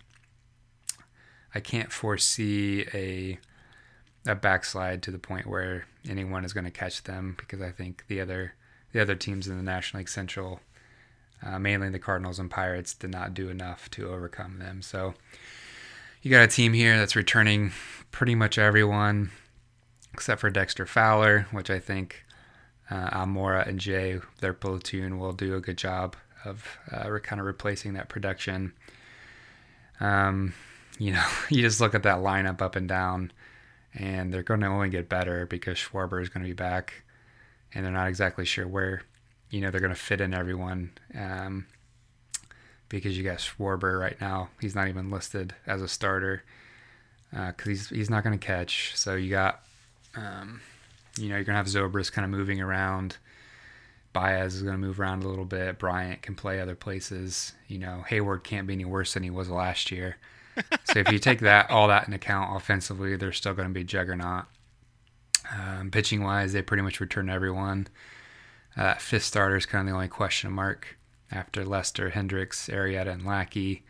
I can't foresee a a backslide to the point where anyone is going to catch them because I think the other the other teams in the National League Central, uh, mainly the Cardinals and Pirates, did not do enough to overcome them. So you got a team here that's returning pretty much everyone except for Dexter Fowler, which I think uh, Almora and Jay, their platoon, will do a good job of uh, kind of replacing that production. Um, you know, you just look at that lineup up and down, and they're going to only get better because Schwarber is going to be back, and they're not exactly sure where, you know, they're going to fit in everyone. Um, because you got Schwarber right now, he's not even listed as a starter because uh, he's he's not going to catch. So you got, um, you know, you're going to have Zobrist kind of moving around. Baez is going to move around a little bit. Bryant can play other places. You know, Heyward can't be any worse than he was last year. so if you take that all that in account offensively, they're still going to be juggernaut. Um, pitching wise, they pretty much return everyone. Uh, fifth starter is kind of the only question mark after Lester, Hendricks, Arrieta, and Lackey.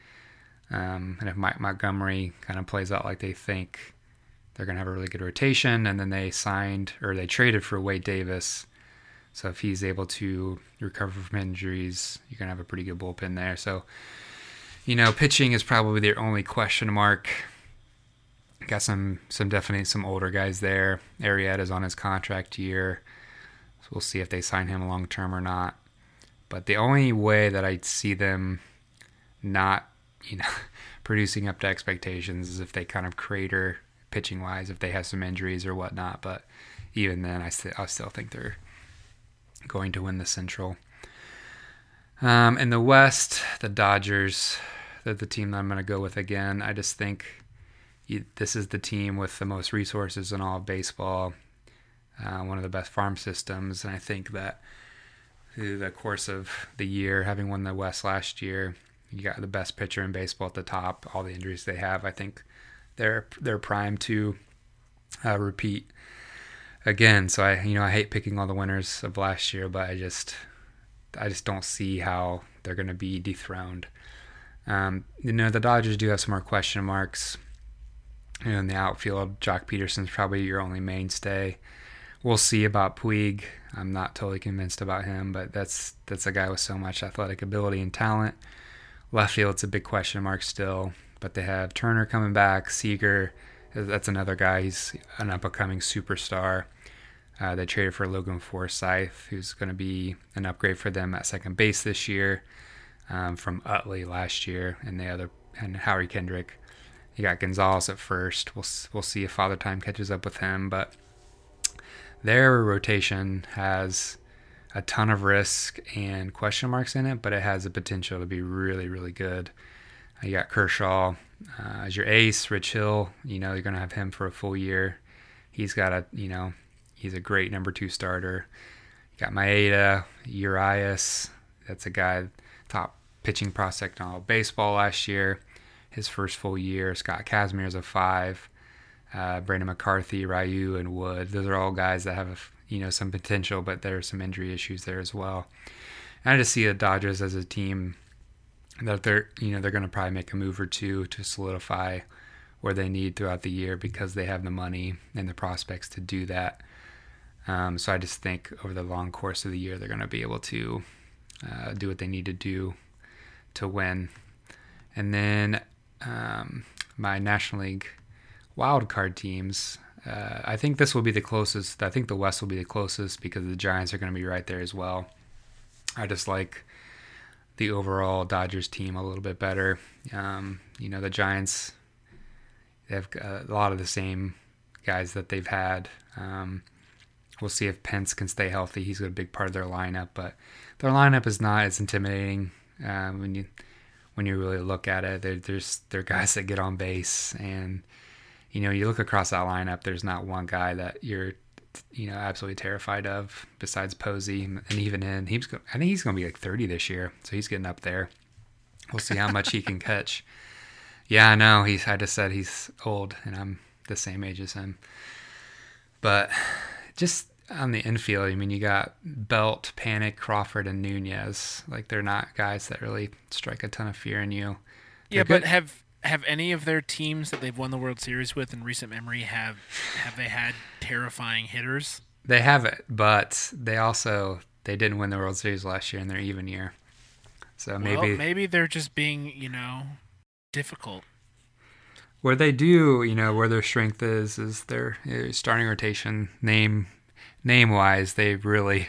Um, and if Mike Montgomery kind of plays out like they think, they're going to have a really good rotation. And then they signed or they traded for Wade Davis. So if he's able to recover from injuries, you're going to have a pretty good bullpen there. So, you know, pitching is probably their only question mark. Got some some definitely some older guys there. Arrieta's on his contract year. So we'll see if they sign him long term or not. But the only way that I see them not you know, producing up to expectations is if they kind of crater pitching wise, if they have some injuries or whatnot. But even then, I, st- I still think they're going to win the Central. Um, in the West, the Dodgers, they're the team that I'm going to go with again. I just think you, this is the team with the most resources in all of baseball, uh, one of the best farm systems. And I think that through the course of the year, having won the West last year, you got the best pitcher in baseball at the top. All the injuries they have, I think they're they're primed to uh, repeat again. So I you know I hate picking all the winners of last year, but I just I just don't see how they're going to be dethroned. Um, you know the Dodgers do have some more question marks. You know, in the outfield, Joc Pederson's probably your only mainstay. We'll see about Puig. I'm not totally convinced about him, but that's that's a guy with so much athletic ability and talent. Left field, it's a big question mark still, but they have Turner coming back, Seager. That's another guy. He's an up and coming superstar. Uh, they traded for Logan Forsythe, who's going to be an upgrade for them at second base this year um, from Utley last year, and the other and Howie Kendrick. You got Gonzalez at first. We'll we'll see if Father Time catches up with him, but their rotation has a ton of risk and question marks in it, but it has the potential to be really, really good. You got Kershaw uh, as your ace, Rich Hill. You know you're going to have him for a full year. He's got a, you know, he's a great number two starter. You got Maeda, Urias. That's a guy top pitching prospect in all baseball last year. His first full year. Scott Kazmir's a five. Uh, Brandon McCarthy, Ryu, and Wood. Those are all guys that have you know some potential, but there are some injury issues there as well. And I just see the Dodgers as a team that they're you know they're going to probably make a move or two to solidify where they need throughout the year because they have the money and the prospects to do that. Um, so I just think over the long course of the year they're going to be able to uh, do what they need to do to win. And then um, my National League wild card teams. Uh, I think this will be the closest. I think the West will be the closest because the Giants are going to be right there as well. I just like the overall Dodgers team a little bit better. Um, you know, the Giants they have a lot of the same guys that they've had. Um, we'll see if Pence can stay healthy. He's a big part of their lineup, but their lineup is not as intimidating um, when you when you really look at it. They're, there's they're guys that get on base and you know, you look across that lineup, there's not one guy that you're, you know, absolutely terrified of besides Posey. And even in, he's, I think he's going to be like 30 this year. So he's getting up there. We'll see how much he can catch. Yeah, I know. He's, I just said he's old and I'm the same age as him. But just on the infield, I mean, you got Belt, Panik Crawford, and Nunez. Like, they're not guys that really strike a ton of fear in you. They're yeah, good. but have have any of their teams that they've won the World Series with in recent memory have have they had terrifying hitters? They have it, but they also they didn't win the World Series last year in their even year. So maybe well, maybe they're just being, you know, difficult. Where they do, you know, where their strength is is their starting rotation name name wise, they really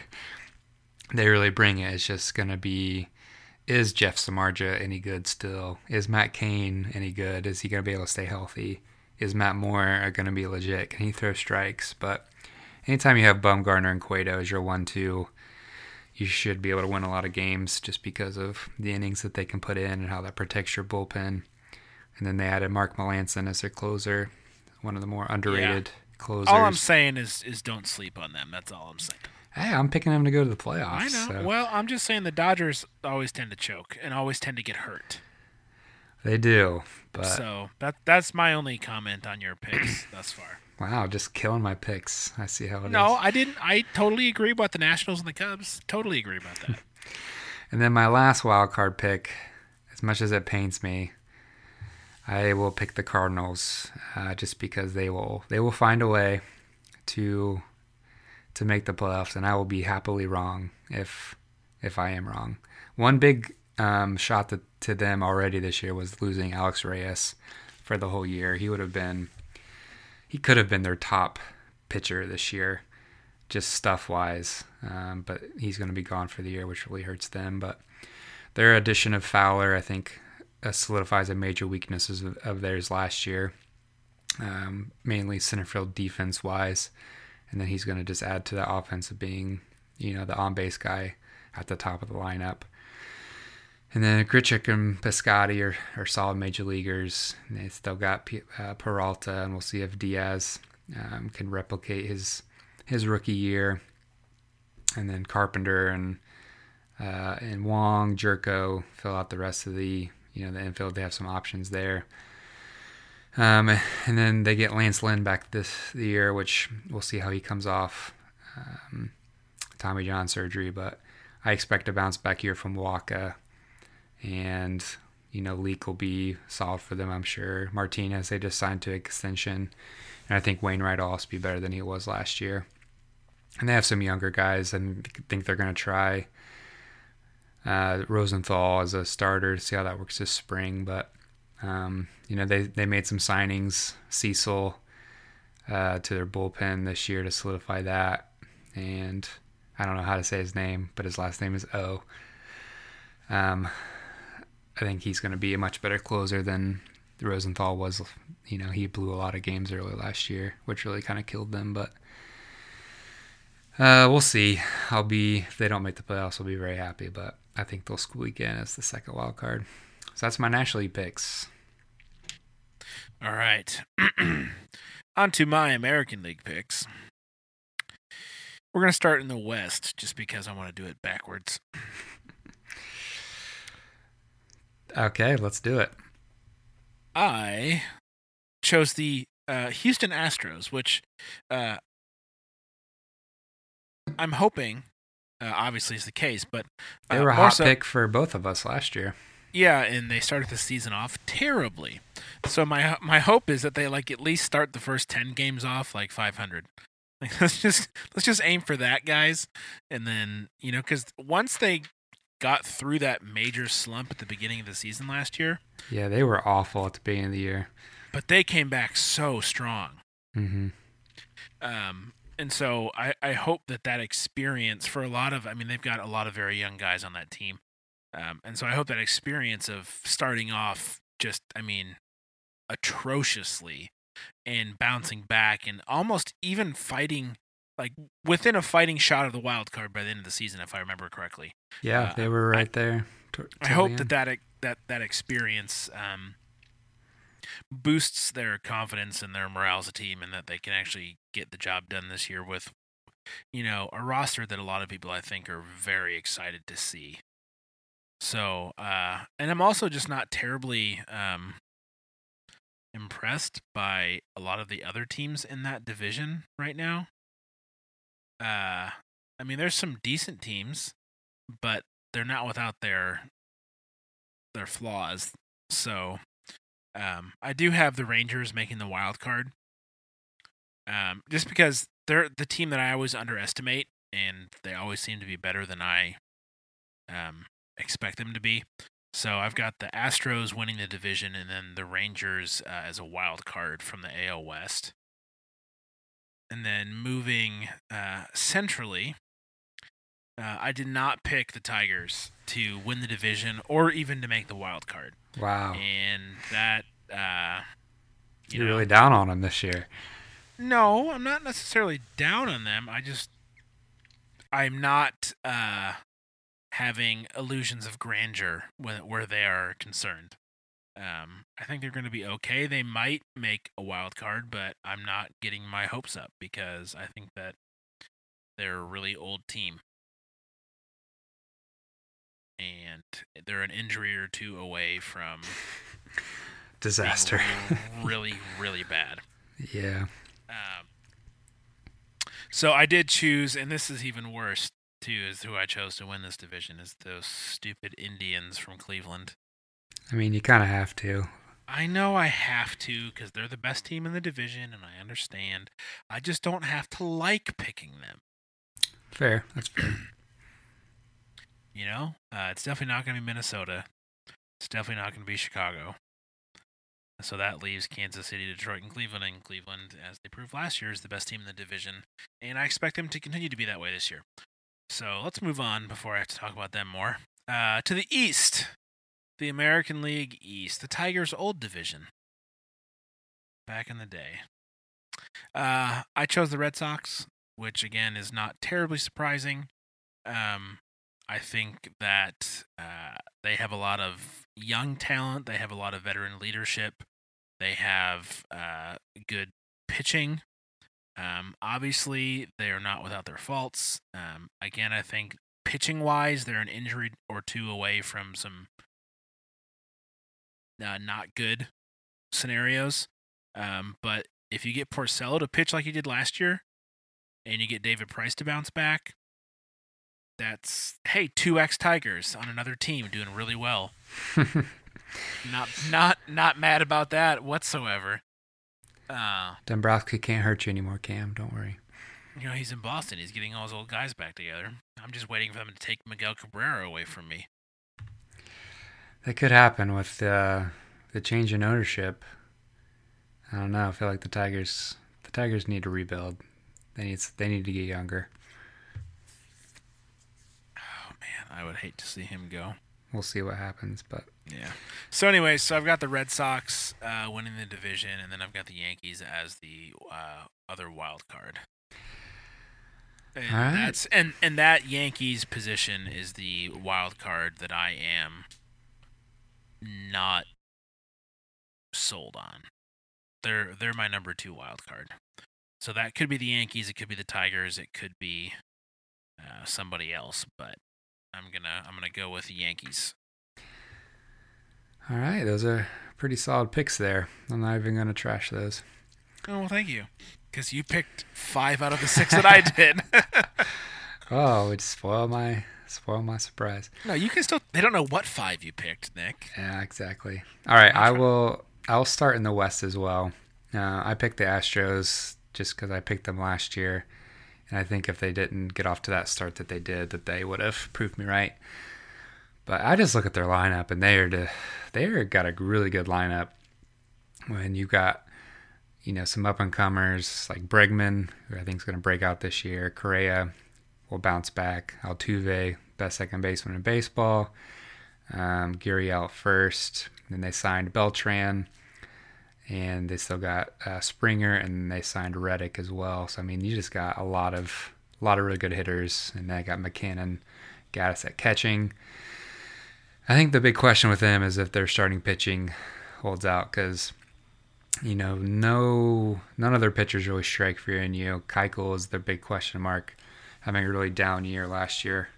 they really bring it. It's just gonna be is Jeff Samardzija any good still? Is Matt Cain any good? Is he gonna be able to stay healthy? Is Matt Moore gonna be legit? Can he throw strikes? But anytime you have Bumgarner and Cueto as your one two, you should be able to win a lot of games just because of the innings that they can put in and how that protects your bullpen. And then they added Mark Melancon as their closer, one of the more underrated yeah. closers. All I'm saying is is don't sleep on them. That's all I'm saying. Hey, I'm picking them to go to the playoffs. I know. So. Well, I'm just saying the Dodgers always tend to choke and always tend to get hurt. They do, but so that that's my only comment on your picks thus far. Wow, just killing my picks. I see how it no, is. I didn't. I totally agree about the Nationals and the Cubs. Totally agree about that. and then my last wild card pick, as much as it pains me, I will pick the Cardinals, uh, just because they will they will find a way to to make the playoffs, and I will be happily wrong if if I am wrong. One big um, shot to, to them already this year was losing Alex Reyes for the whole year. He would have been he could have been their top pitcher this year, just stuff wise. Um, but he's going to be gone for the year, which really hurts them. But their addition of Fowler, I think, uh, solidifies a major weaknesses of, of theirs last year, um, mainly center field defense wise and then he's going to just add to the offense of being, you know, the on base guy at the top of the lineup. And then Grichuk and Piscotty are, are solid major leaguers. And they still got P- uh, Peralta, and we'll see if Diaz um, can replicate his his rookie year. And then Carpenter and uh, and Wong, Gyorko fill out the rest of the you know the infield. They have some options there. Um, and then they get Lance Lynn back this year, which we'll see how he comes off um, Tommy John surgery. But I expect a bounce back year from Wacha. And, you know, Leake will be solid for them, I'm sure. Martinez, they just signed to extension. And I think Wainwright will also be better than he was last year. And they have some younger guys and think they're going to try uh, Rosenthal as a starter to see how that works this spring. But um, you know, they, they made some signings, Cecil, uh, to their bullpen this year to solidify that. And I don't know how to say his name, but his last name is O. Um, I think he's going to be a much better closer than Rosenthal was. You know, he blew a lot of games early last year, which really kind of killed them. But uh, we'll see. I'll be if they don't make the playoffs, I'll be very happy. But I think they'll squeak in as the second wild card. So that's my National League picks. All right. On to my American League picks. We're going to start in the West just because I want to do it backwards. okay, let's do it. I chose the uh, Houston Astros, which uh, I'm hoping uh, obviously is the case, but they uh, were a hot pick for both of us last year. Yeah, and they started the season off terribly. So my my hope is that they like at least start the first ten games off like 500. Like, let's just let's just aim for that, guys. And then you know, because once they got through that major slump at the beginning of the season last year, yeah, they were awful at the beginning of the year. But they came back so strong. Mm-hmm. Um, and so I, I hope that that experience for a lot of I mean they've got a lot of very young guys on that team. Um, and so I hope that experience of starting off just, I mean, atrociously and bouncing back and almost even fighting like within a fighting shot of the wild card by the end of the season, if I remember correctly. Yeah, uh, they were right I, there. I hope that that that that experience um, boosts their confidence and their morale as a team, and that they can actually get the job done this year with, you know, a roster that a lot of people I think are very excited to see. So, uh, and I'm also just not terribly um, impressed by a lot of the other teams in that division right now. Uh, I mean, there's some decent teams, but they're not without their their flaws. So, um, I do have the Rangers making the wild card, um, just because they're the team that I always underestimate, and they always seem to be better than I um, expect them to be. So I've got the Astros winning the division, and then the Rangers uh, as a wild card from the AL West. and then moving uh, centrally, uh, I did not pick the Tigers to win the division or even to make the wild card, Wow. and that uh, you You're know, really down on them this year. No, I'm not necessarily down on them. I just I'm not uh having illusions of grandeur when where they are concerned. Um I think they're going to be okay. They might make a wild card, but I'm not getting my hopes up because I think that they're a really old team. And they're an injury or two away from Disaster. really, really bad. yeah. Um, so I did choose, and this is even worse too, is who I chose to win this division is those stupid Indians from Cleveland. I mean, you kind of have to. I know I have to because they're the best team in the division, and I understand. I just don't have to like picking them. Fair. That's fair. You know, uh, it's definitely not going to be Minnesota. It's definitely not going to be Chicago. So that leaves Kansas City, Detroit, and Cleveland. And Cleveland, as they proved last year, is the best team in the division. And I expect them to continue to be that way this year. So let's move on before I have to talk about them more. Uh, to the East, the American League East, the Tigers' old division. Back in the day. Uh, I chose the Red Sox, which again is not terribly surprising. Um, I think that uh, they have a lot of young talent. They have a lot of veteran leadership. They have uh, good pitching. Um, obviously, they are not without their faults. Um, again, I think pitching wise, they're an injury or two away from some uh, not good scenarios. Um, but if you get Porcello to pitch like he did last year, and you get David Price to bounce back, that's hey two X Tigers on another team doing really well. Not not not mad about that whatsoever. Uh, Dombrowski can't hurt you anymore, Cam. Don't worry. you know he's in Boston. He's getting all his old guys back together. I'm just waiting for them to take Miguel Cabrera away from me. That could happen with uh, the change in ownership. I don't know. I feel like the Tigers, the Tigers need to rebuild. They need they need to get younger. Oh man, I would hate to see him go. We'll see what happens, but Yeah. So anyway, so I've got the Red Sox uh, winning the division, and then I've got the Yankees as the uh, other wild card. And right. that's and and that Yankees position is the wild card that I am not sold on. They're they're my number two wild card. So that could be the Yankees, it could be the Tigers, it could be uh, somebody else, but I'm gonna I'm gonna go with the Yankees. all right, those are pretty solid picks there. I'm not even gonna trash those. Oh, well, thank you. Because you picked five out of the six that I did. Oh, it spoil my spoil my surprise. no, you can still. They don't know what five you picked, Nick. Yeah, exactly. All right, I will. I'll start in the West as well. Uh, I picked the Astros just because I picked them last year, and I think if they didn't get off to that start that they did, that they would have proved me right. But I just look at their lineup, and they are the, they are got a really good lineup. When you got, you know, some up and comers like Bregman, who I think is going to break out this year. Correa will bounce back. Altuve, best second baseman in baseball. Um, out first. Then they signed Beltran, and they still got uh, Springer, and they signed Reddick as well. So I mean, you just got a lot of a lot of really good hitters, and they got McKinnon, got us at catching. I think the big question with them is if their starting pitching holds out because you know no none of their pitchers really strike fear in you. Keuchel is their big question mark, having a really down year last year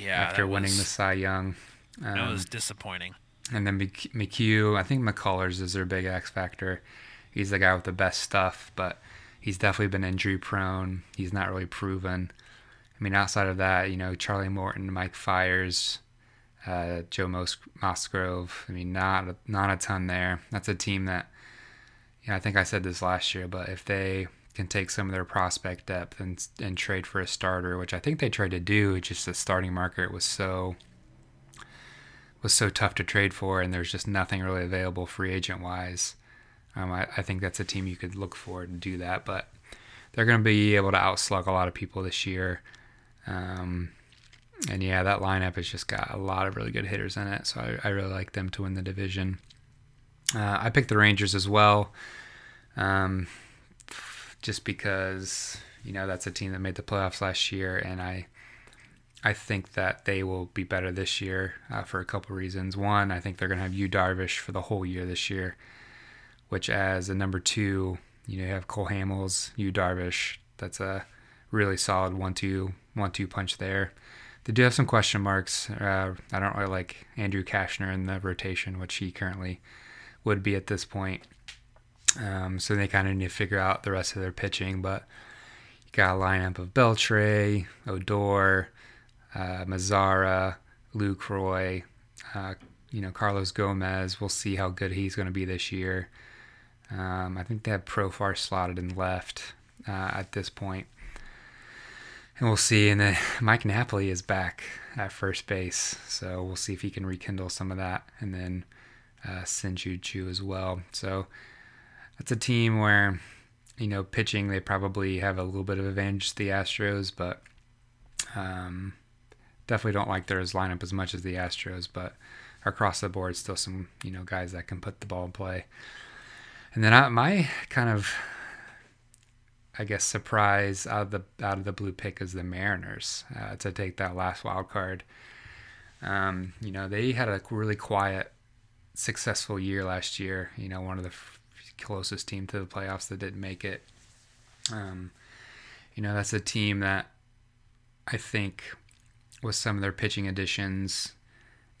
Yeah, after winning was, the Cy Young. That Um, was disappointing. And then McHugh, I think McCullers is their big X factor. He's the guy with the best stuff, but he's definitely been injury prone. He's not really proven. I mean, outside of that, you know, Charlie Morton, Mike Fiers, uh, Joe Mos- Musgrove. I mean, not a, not a ton there. That's a team that, you know, I think I said this last year, but if they can take some of their prospect depth and and trade for a starter, which I think they tried to do, just the starting market was so was so tough to trade for, and there's just nothing really available free agent wise. Um, I, I think that's a team you could look for to do that, but they're going to be able to outslug a lot of people this year. Um, and yeah, that lineup has just got a lot of really good hitters in it. So I, I really like them to win the division. Uh, I picked the Rangers as well, um, just because you know that's a team that made the playoffs last year, and I I think that they will be better this year uh, for a couple reasons. One, I think they're going to have Yu Darvish for the whole year this year, which as a number two, you know, you have Cole Hamels, Yu Darvish. That's a really solid one-two one-two punch there. They do have some question marks. Uh, I don't really like Andrew Cashner in the rotation, which he currently would be at this point. Um, so they kind of need to figure out the rest of their pitching. But you got a lineup of Beltre, Odor, uh, Mazara, Lucroy, uh, you know, Carlos Gomez. We'll see how good he's going to be this year. Um, I think they have Profar slotted in left uh, at this point. and we'll see. And then Mike Napoli is back at first base, so we'll see if he can rekindle some of that. And then uh, Shin-Soo Choo as well. So that's a team where you know pitching they probably have a little bit of advantage to the Astros, but um, definitely don't like their lineup as much as the Astros. But across the board, still some you know guys that can put the ball in play. And then I, my kind of I guess surprise out of the out of the blue pick is the Mariners uh, to take that last wild card. Um, you know they had a really quiet, successful year last year. You know one of the f- closest team to the playoffs that didn't make it. Um, you know that's a team that I think with some of their pitching additions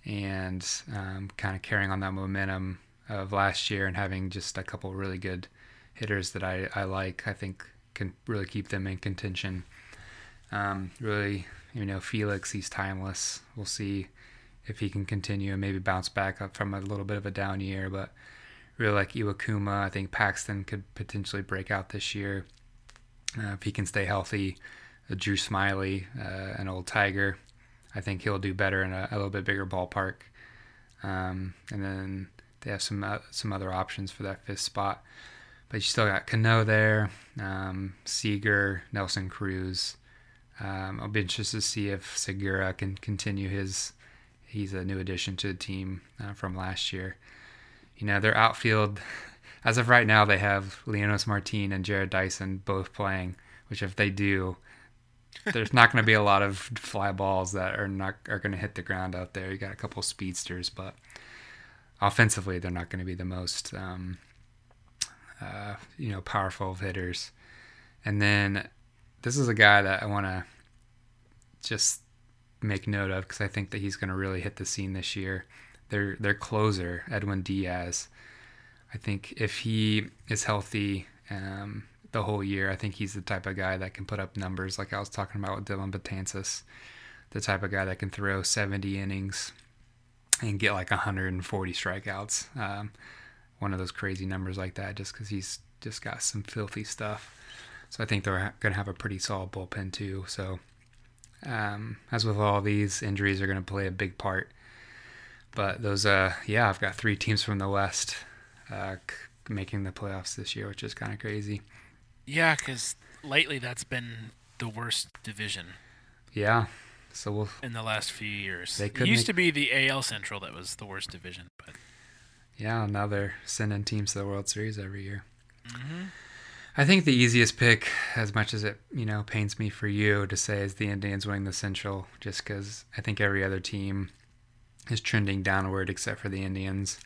and um, kind of carrying on that momentum of last year and having just a couple really good hitters that I, I like. I think can really keep them in contention. Um, really, you know, Felix, he's timeless. We'll see if he can continue and maybe bounce back up from a little bit of a down year. But really like Iwakuma, I think Paxton could potentially break out this year uh, if he can stay healthy. Uh, Drew Smyly, uh, an old Tiger, I think he'll do better in a, a little bit bigger ballpark. Um, and then they have some uh, some other options for that fifth spot. But you still got Cano there, um, Seager, Nelson Cruz. Um, I'll be interested to see if Segura can continue his. He's a new addition to the team uh, from last year. You know, their outfield, as of right now, they have Leonys Martin and Jarrod Dyson both playing, which if they do, there's not going to be a lot of fly balls that are not are going to hit the ground out there. You got a couple speedsters, but offensively, they're not going to be the most um, uh, you know, powerful hitters. And then this is a guy that I want to just make note of because I think that he's going to really hit the scene this year. Their their closer, Edwin Diaz. I think if he is healthy um, the whole year, I think he's the type of guy that can put up numbers like I was talking about with Dellin Betances. The type of guy that can throw 70 innings and get like 140 strikeouts. Um, one of those crazy numbers like that just because he's just got some filthy stuff. So I think they're going to have a pretty solid bullpen too. So um, as with all these, injuries are going to play a big part. But those, uh, yeah, I've got three teams from the West uh, making the playoffs this year, which is kind of crazy. Yeah, because lately that's been the worst division. Yeah. So we'll in the last few years. They it used make... to be the AL Central that was the worst division, but yeah, now they're sending teams to the World Series every year. Mm-hmm. I think the easiest pick, as much as it you know pains me for you to say, is the Indians winning the Central, just because I think every other team is trending downward except for the Indians.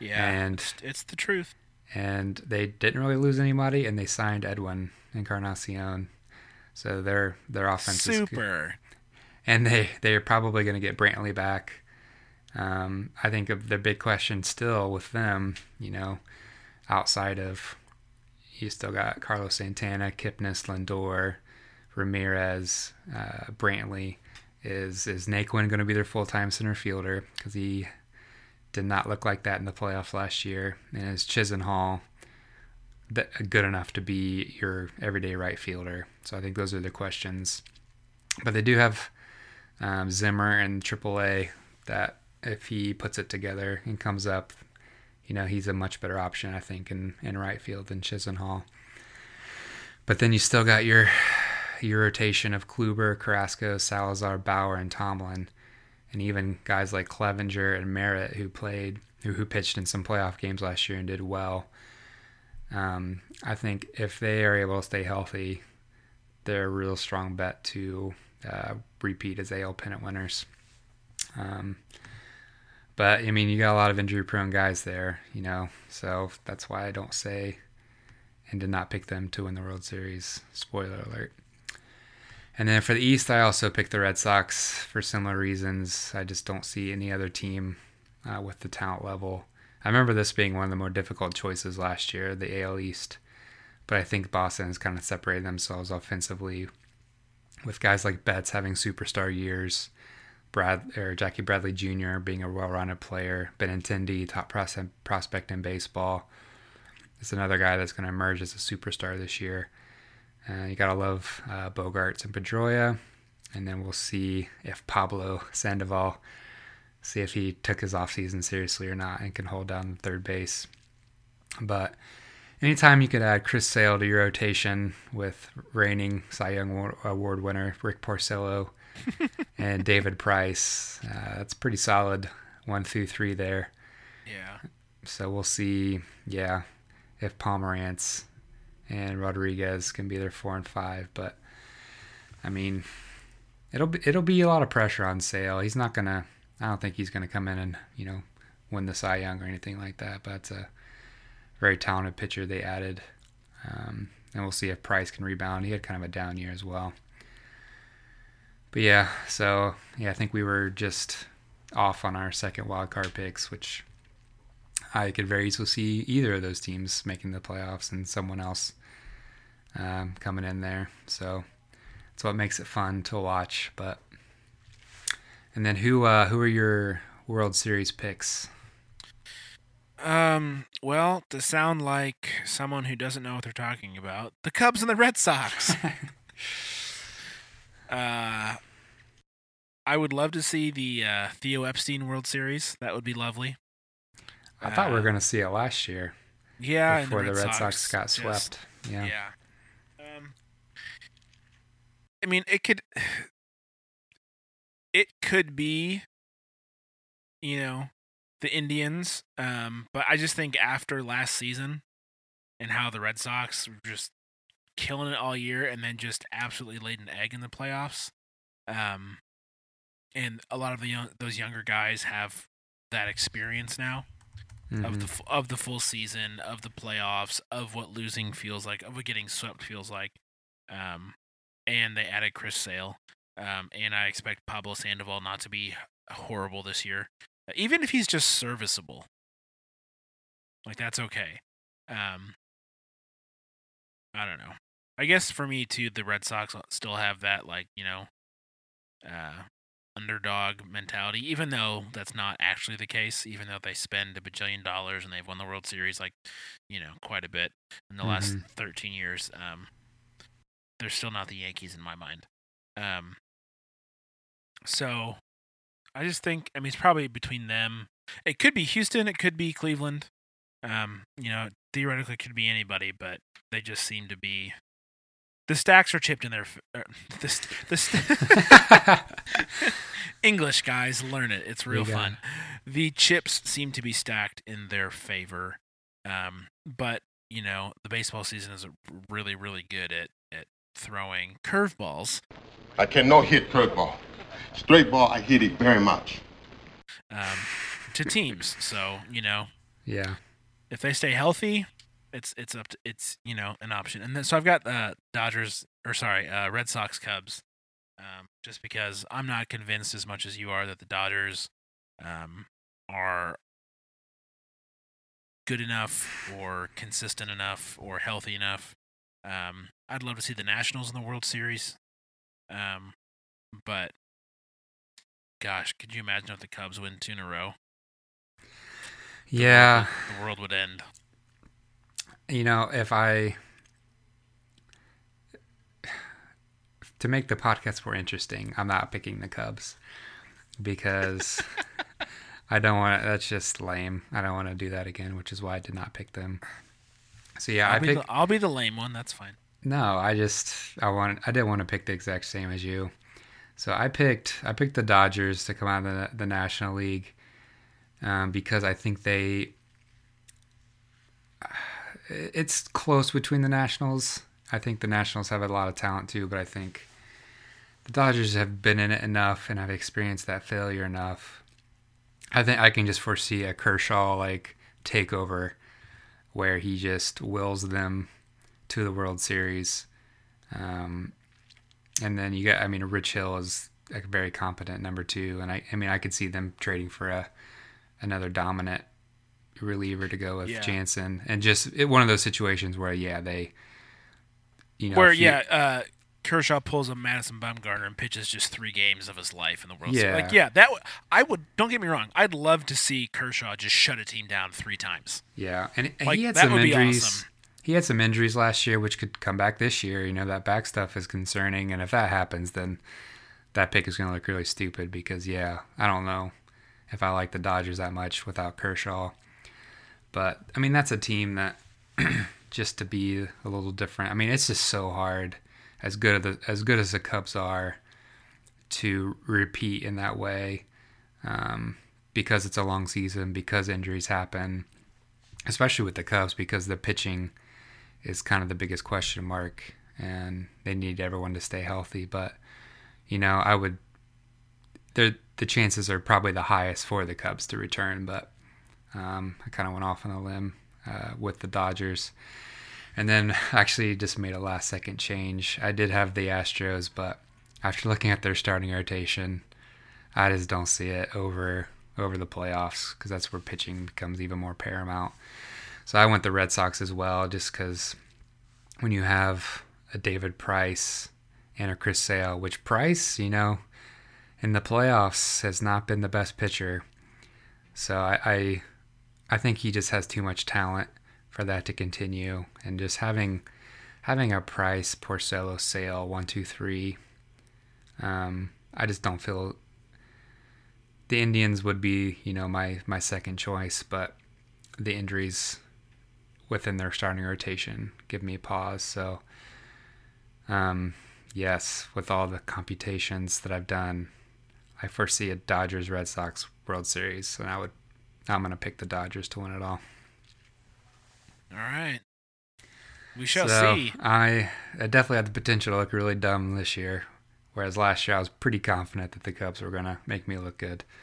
Yeah, and it's the truth. And they didn't really lose anybody, and they signed Edwin Encarnacion, so their their offense super. is super. And they they're probably going to get Brantley back. Um, I think of the big question still with them, you know, outside of you still got Carlos Santana, Kipnis, Lindor, Ramirez, uh, Brantley. Is is Naquin going to be their full time center fielder? Because he did not look like that in the playoffs last year. And is Chisenhall good enough to be your everyday right fielder? So I think those are the questions. But they do have um, Zimmer and AAA that if he puts it together and comes up, you know, he's a much better option, I think, in, in right field than Chisenhall. But then you still got your your rotation of Kluber, Carrasco, Salazar, Bauer, and Tomlin, and even guys like Clevenger and Merritt who played who, who pitched in some playoff games last year and did well. Um, I think if they are able to stay healthy, they're a real strong bet to uh, repeat as AL pennant winners. Um, but I mean, you got a lot of injury-prone guys there, you know, so that's why I don't say and did not pick them to win the World Series. Spoiler alert. And then for the East, I also picked the Red Sox for similar reasons. I just don't see any other team uh, with the talent level. I remember this being one of the more difficult choices last year, the AL East. But I think Boston has kind of separated themselves offensively with guys like Betts having superstar years, Brad or Jackie Bradley Jr. being a well-rounded player, Benintendi, top prospect in baseball. It's another guy that's going to emerge as a superstar this year. Uh, you gotta love uh, Bogaerts and Pedroia, and then we'll see if Pablo Sandoval, see if he took his offseason seriously or not, and can hold down the third base. But anytime you could add Chris Sale to your rotation with reigning Cy Young Award winner Rick Porcello and David Price, uh, that's pretty solid one through three there. Yeah. So we'll see. Yeah, if Pomeranz and Rodriguez can be there four and five. But I mean, it'll be it'll be a lot of pressure on Sale. He's not gonna. I don't think he's gonna come in and you know win the Cy Young or anything like that. But it's a very talented pitcher they added, um, and we'll see if Price can rebound. He had kind of a down year as well. But yeah, so yeah, I think we were just off on our second wild card picks, which I could very easily see either of those teams making the playoffs and someone else um, coming in there. So that's what makes it fun to watch. But and then who uh, who are your World Series picks? Um. Well, to sound like someone who doesn't know what they're talking about, the Cubs and the Red Sox. uh, I would love to see the uh, Theo Epstein World Series. That would be lovely. I thought we were uh, going to see it last year. Yeah, before the Red, Red Sox, Sox, got swept. Just, yeah. Yeah. Um, I mean, it could. It could be, you know, the Indians. Um, but I just think after last season and how the Red Sox were just killing it all year and then just absolutely laid an egg in the playoffs. Um, and a lot of the young, those younger guys have that experience now mm-hmm. of the of the full season, of the playoffs, of what losing feels like, of what getting swept feels like. Um, and they added Chris Sale. Um, and I expect Pablo Sandoval not to be horrible this year, even if he's just serviceable. Like that's okay. Um, I don't know. I guess for me too, the Red Sox still have that like you know, uh, underdog mentality, even though that's not actually the case, even though they spend a bajillion dollars and they've won the World Series like, you know, quite a bit in the mm-hmm. last 13 years. Um, they're still not the Yankees in my mind. Um, so I just think, I mean, it's probably between them. It could be Houston, it could be Cleveland. Um, you know, theoretically, it could be anybody, but they just seem to be the stacks are chipped in their. Uh, the, the st- English guys learn it. It's real fun. The chips seem to be stacked in their favor, um, but you know the baseball season is really, really good at at throwing curveballs. I cannot hit curveball. Straight ball, I hit it very much. Um, to teams, so you know. Yeah. If they stay healthy, it's it's up to it's you know an option. And then so I've got uh Dodgers or sorry uh Red Sox Cubs, um, just because I'm not convinced as much as you are that the Dodgers um are good enough or consistent enough or healthy enough. Um, I'd love to see the Nationals in the World Series. Um, but gosh, could you imagine if the Cubs win two in a row? Yeah, the world would end you know, if I to make the podcast more interesting, I'm not picking the Cubs because I don't want to. That's just lame. I don't want to do that again, which is why I did not pick them. So yeah, I'll I be pick. The, I'll be the lame one. That's fine. No, I just I want I didn't want to pick the exact same as you. So I picked I picked the Dodgers to come out of the, the National League um, because I think they it's close between the Nationals. I think the Nationals have a lot of talent too, but I think the Dodgers have been in it enough and have experienced that failure enough. I think I can just foresee a Kershaw like takeover where he just wills them to the World Series. Um, and then you got, I mean, Rich Hill is a very competent number two, and I, I mean, I could see them trading for a another dominant reliever to go with Yeah. Jansen, and just it, one of those situations where, yeah, they, you know, Where you- yeah, uh, Kershaw pulls a Madison Bumgarner and pitches just three games of his life in the World Yeah. Series. Like yeah, that w- I would. Don't get me wrong. I'd love to see Kershaw just shut a team down three times. yeah, and, and Like, he had that some would be injuries. awesome. He had some injuries last year, which could come back this year. You know, that back stuff is concerning, and if that happens, then that pick is going to look really stupid. Because yeah, I don't know if I like the Dodgers that much without Kershaw. But I mean, that's a team that just to be a little different. I mean, it's just so hard, as good as the, as good as the Cubs are, to repeat in that way, um, because it's a long season, because injuries happen, especially with the Cubs, because the pitching is kind of the biggest question mark, and they need everyone to stay healthy. But you know, I would. The the chances are probably the highest for the Cubs to return, but um, I kind of went off on a limb uh, with the Dodgers, and then actually just made a last second change. I did have the Astros, but after looking at their starting rotation, I just don't see it over over the playoffs because that's where pitching becomes even more paramount. So I went the Red Sox as well, just because when you have a David Price and a Chris Sale, which Price, you know, in the playoffs has not been the best pitcher. So I, I, I think he just has too much talent for that to continue, and just having having a Price, Porcello, Sale, one, two, three. Um, I just don't feel the Indians would be, you know, my my second choice, but the injuries within their starting rotation give me pause. So, um, yes, with all the computations that I've done, I foresee a Dodgers Red Sox World Series, and I would I'm gonna pick the Dodgers to win it all. All right, we shall so see. I, I definitely had the potential to look really dumb this year, whereas last year I was pretty confident that the Cubs were gonna make me look good.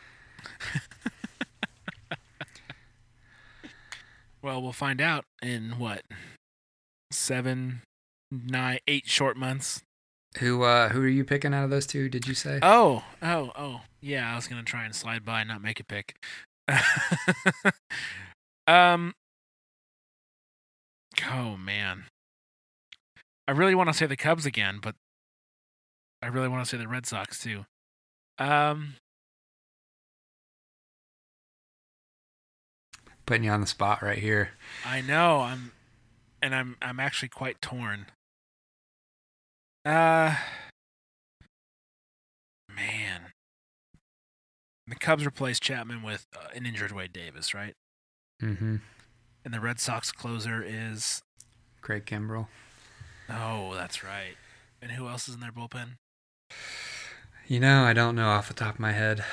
Well, we'll find out in what seven, nine, eight short months. Who uh who are you picking out of those two? Did you say? Oh, oh, oh. Yeah, I was gonna try and slide by and not make a pick. um. Oh man, I really want to say the Cubs again, but I really want to say the Red Sox too. Um. Putting you on the spot right here. I know I'm, and I'm I'm actually quite torn. Uh, man, the Cubs replaced Chapman with uh, an injured Wade Davis, right? Mm-hmm. And the Red Sox closer is Craig Kimbrel. oh, that's right. And who else is in their bullpen? You know, I don't know off the top of my head.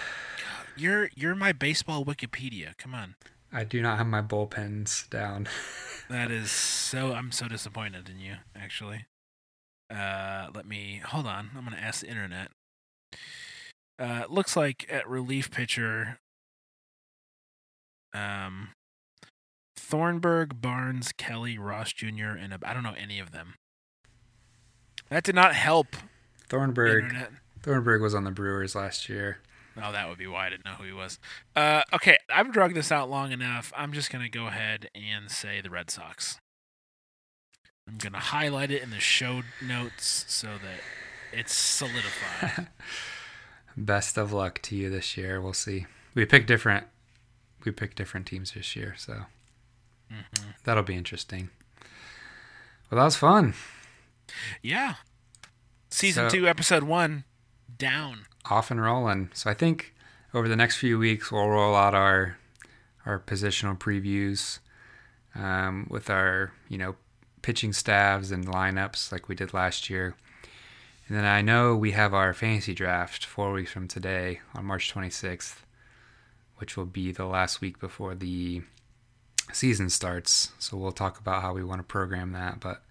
You're you're my baseball Wikipedia. Come on, I do not have my bullpens down. that is so. I'm so disappointed in you. Actually, uh, let me hold on. I'm gonna ask the internet. Uh, it looks like at relief pitcher, um, Thornburg, Barnes, Kelly, Ross Jr., and I don't know any of them. That did not help. Thornburg. Internet. Thornburg was on the Brewers last year. Oh, that would be why I didn't know who he was. Uh, okay, I've drugged this out long enough. I'm just gonna go ahead and say the Red Sox. I'm gonna highlight it in the show notes so that it's solidified. Best of luck to you this year. We'll see. We pick different. We pick different teams this year, so hmm that'll be interesting. Well, that was fun. Yeah. Season So- two, episode one, down. Off and rolling. So I think over the next few weeks we'll roll out our our positional previews um, with our you know pitching staffs and lineups like we did last year. And then I know we have our fantasy draft four weeks from today on March 26th, which will be the last week before the season starts. So we'll talk about how we want to program that. But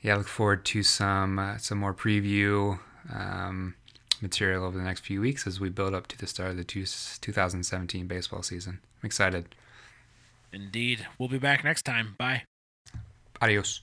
yeah, I look forward to some uh, some more preview um, material over the next few weeks as we build up to the start of the two, 2017 baseball season. I'm excited. Indeed. We'll be back next time. Bye. Adios.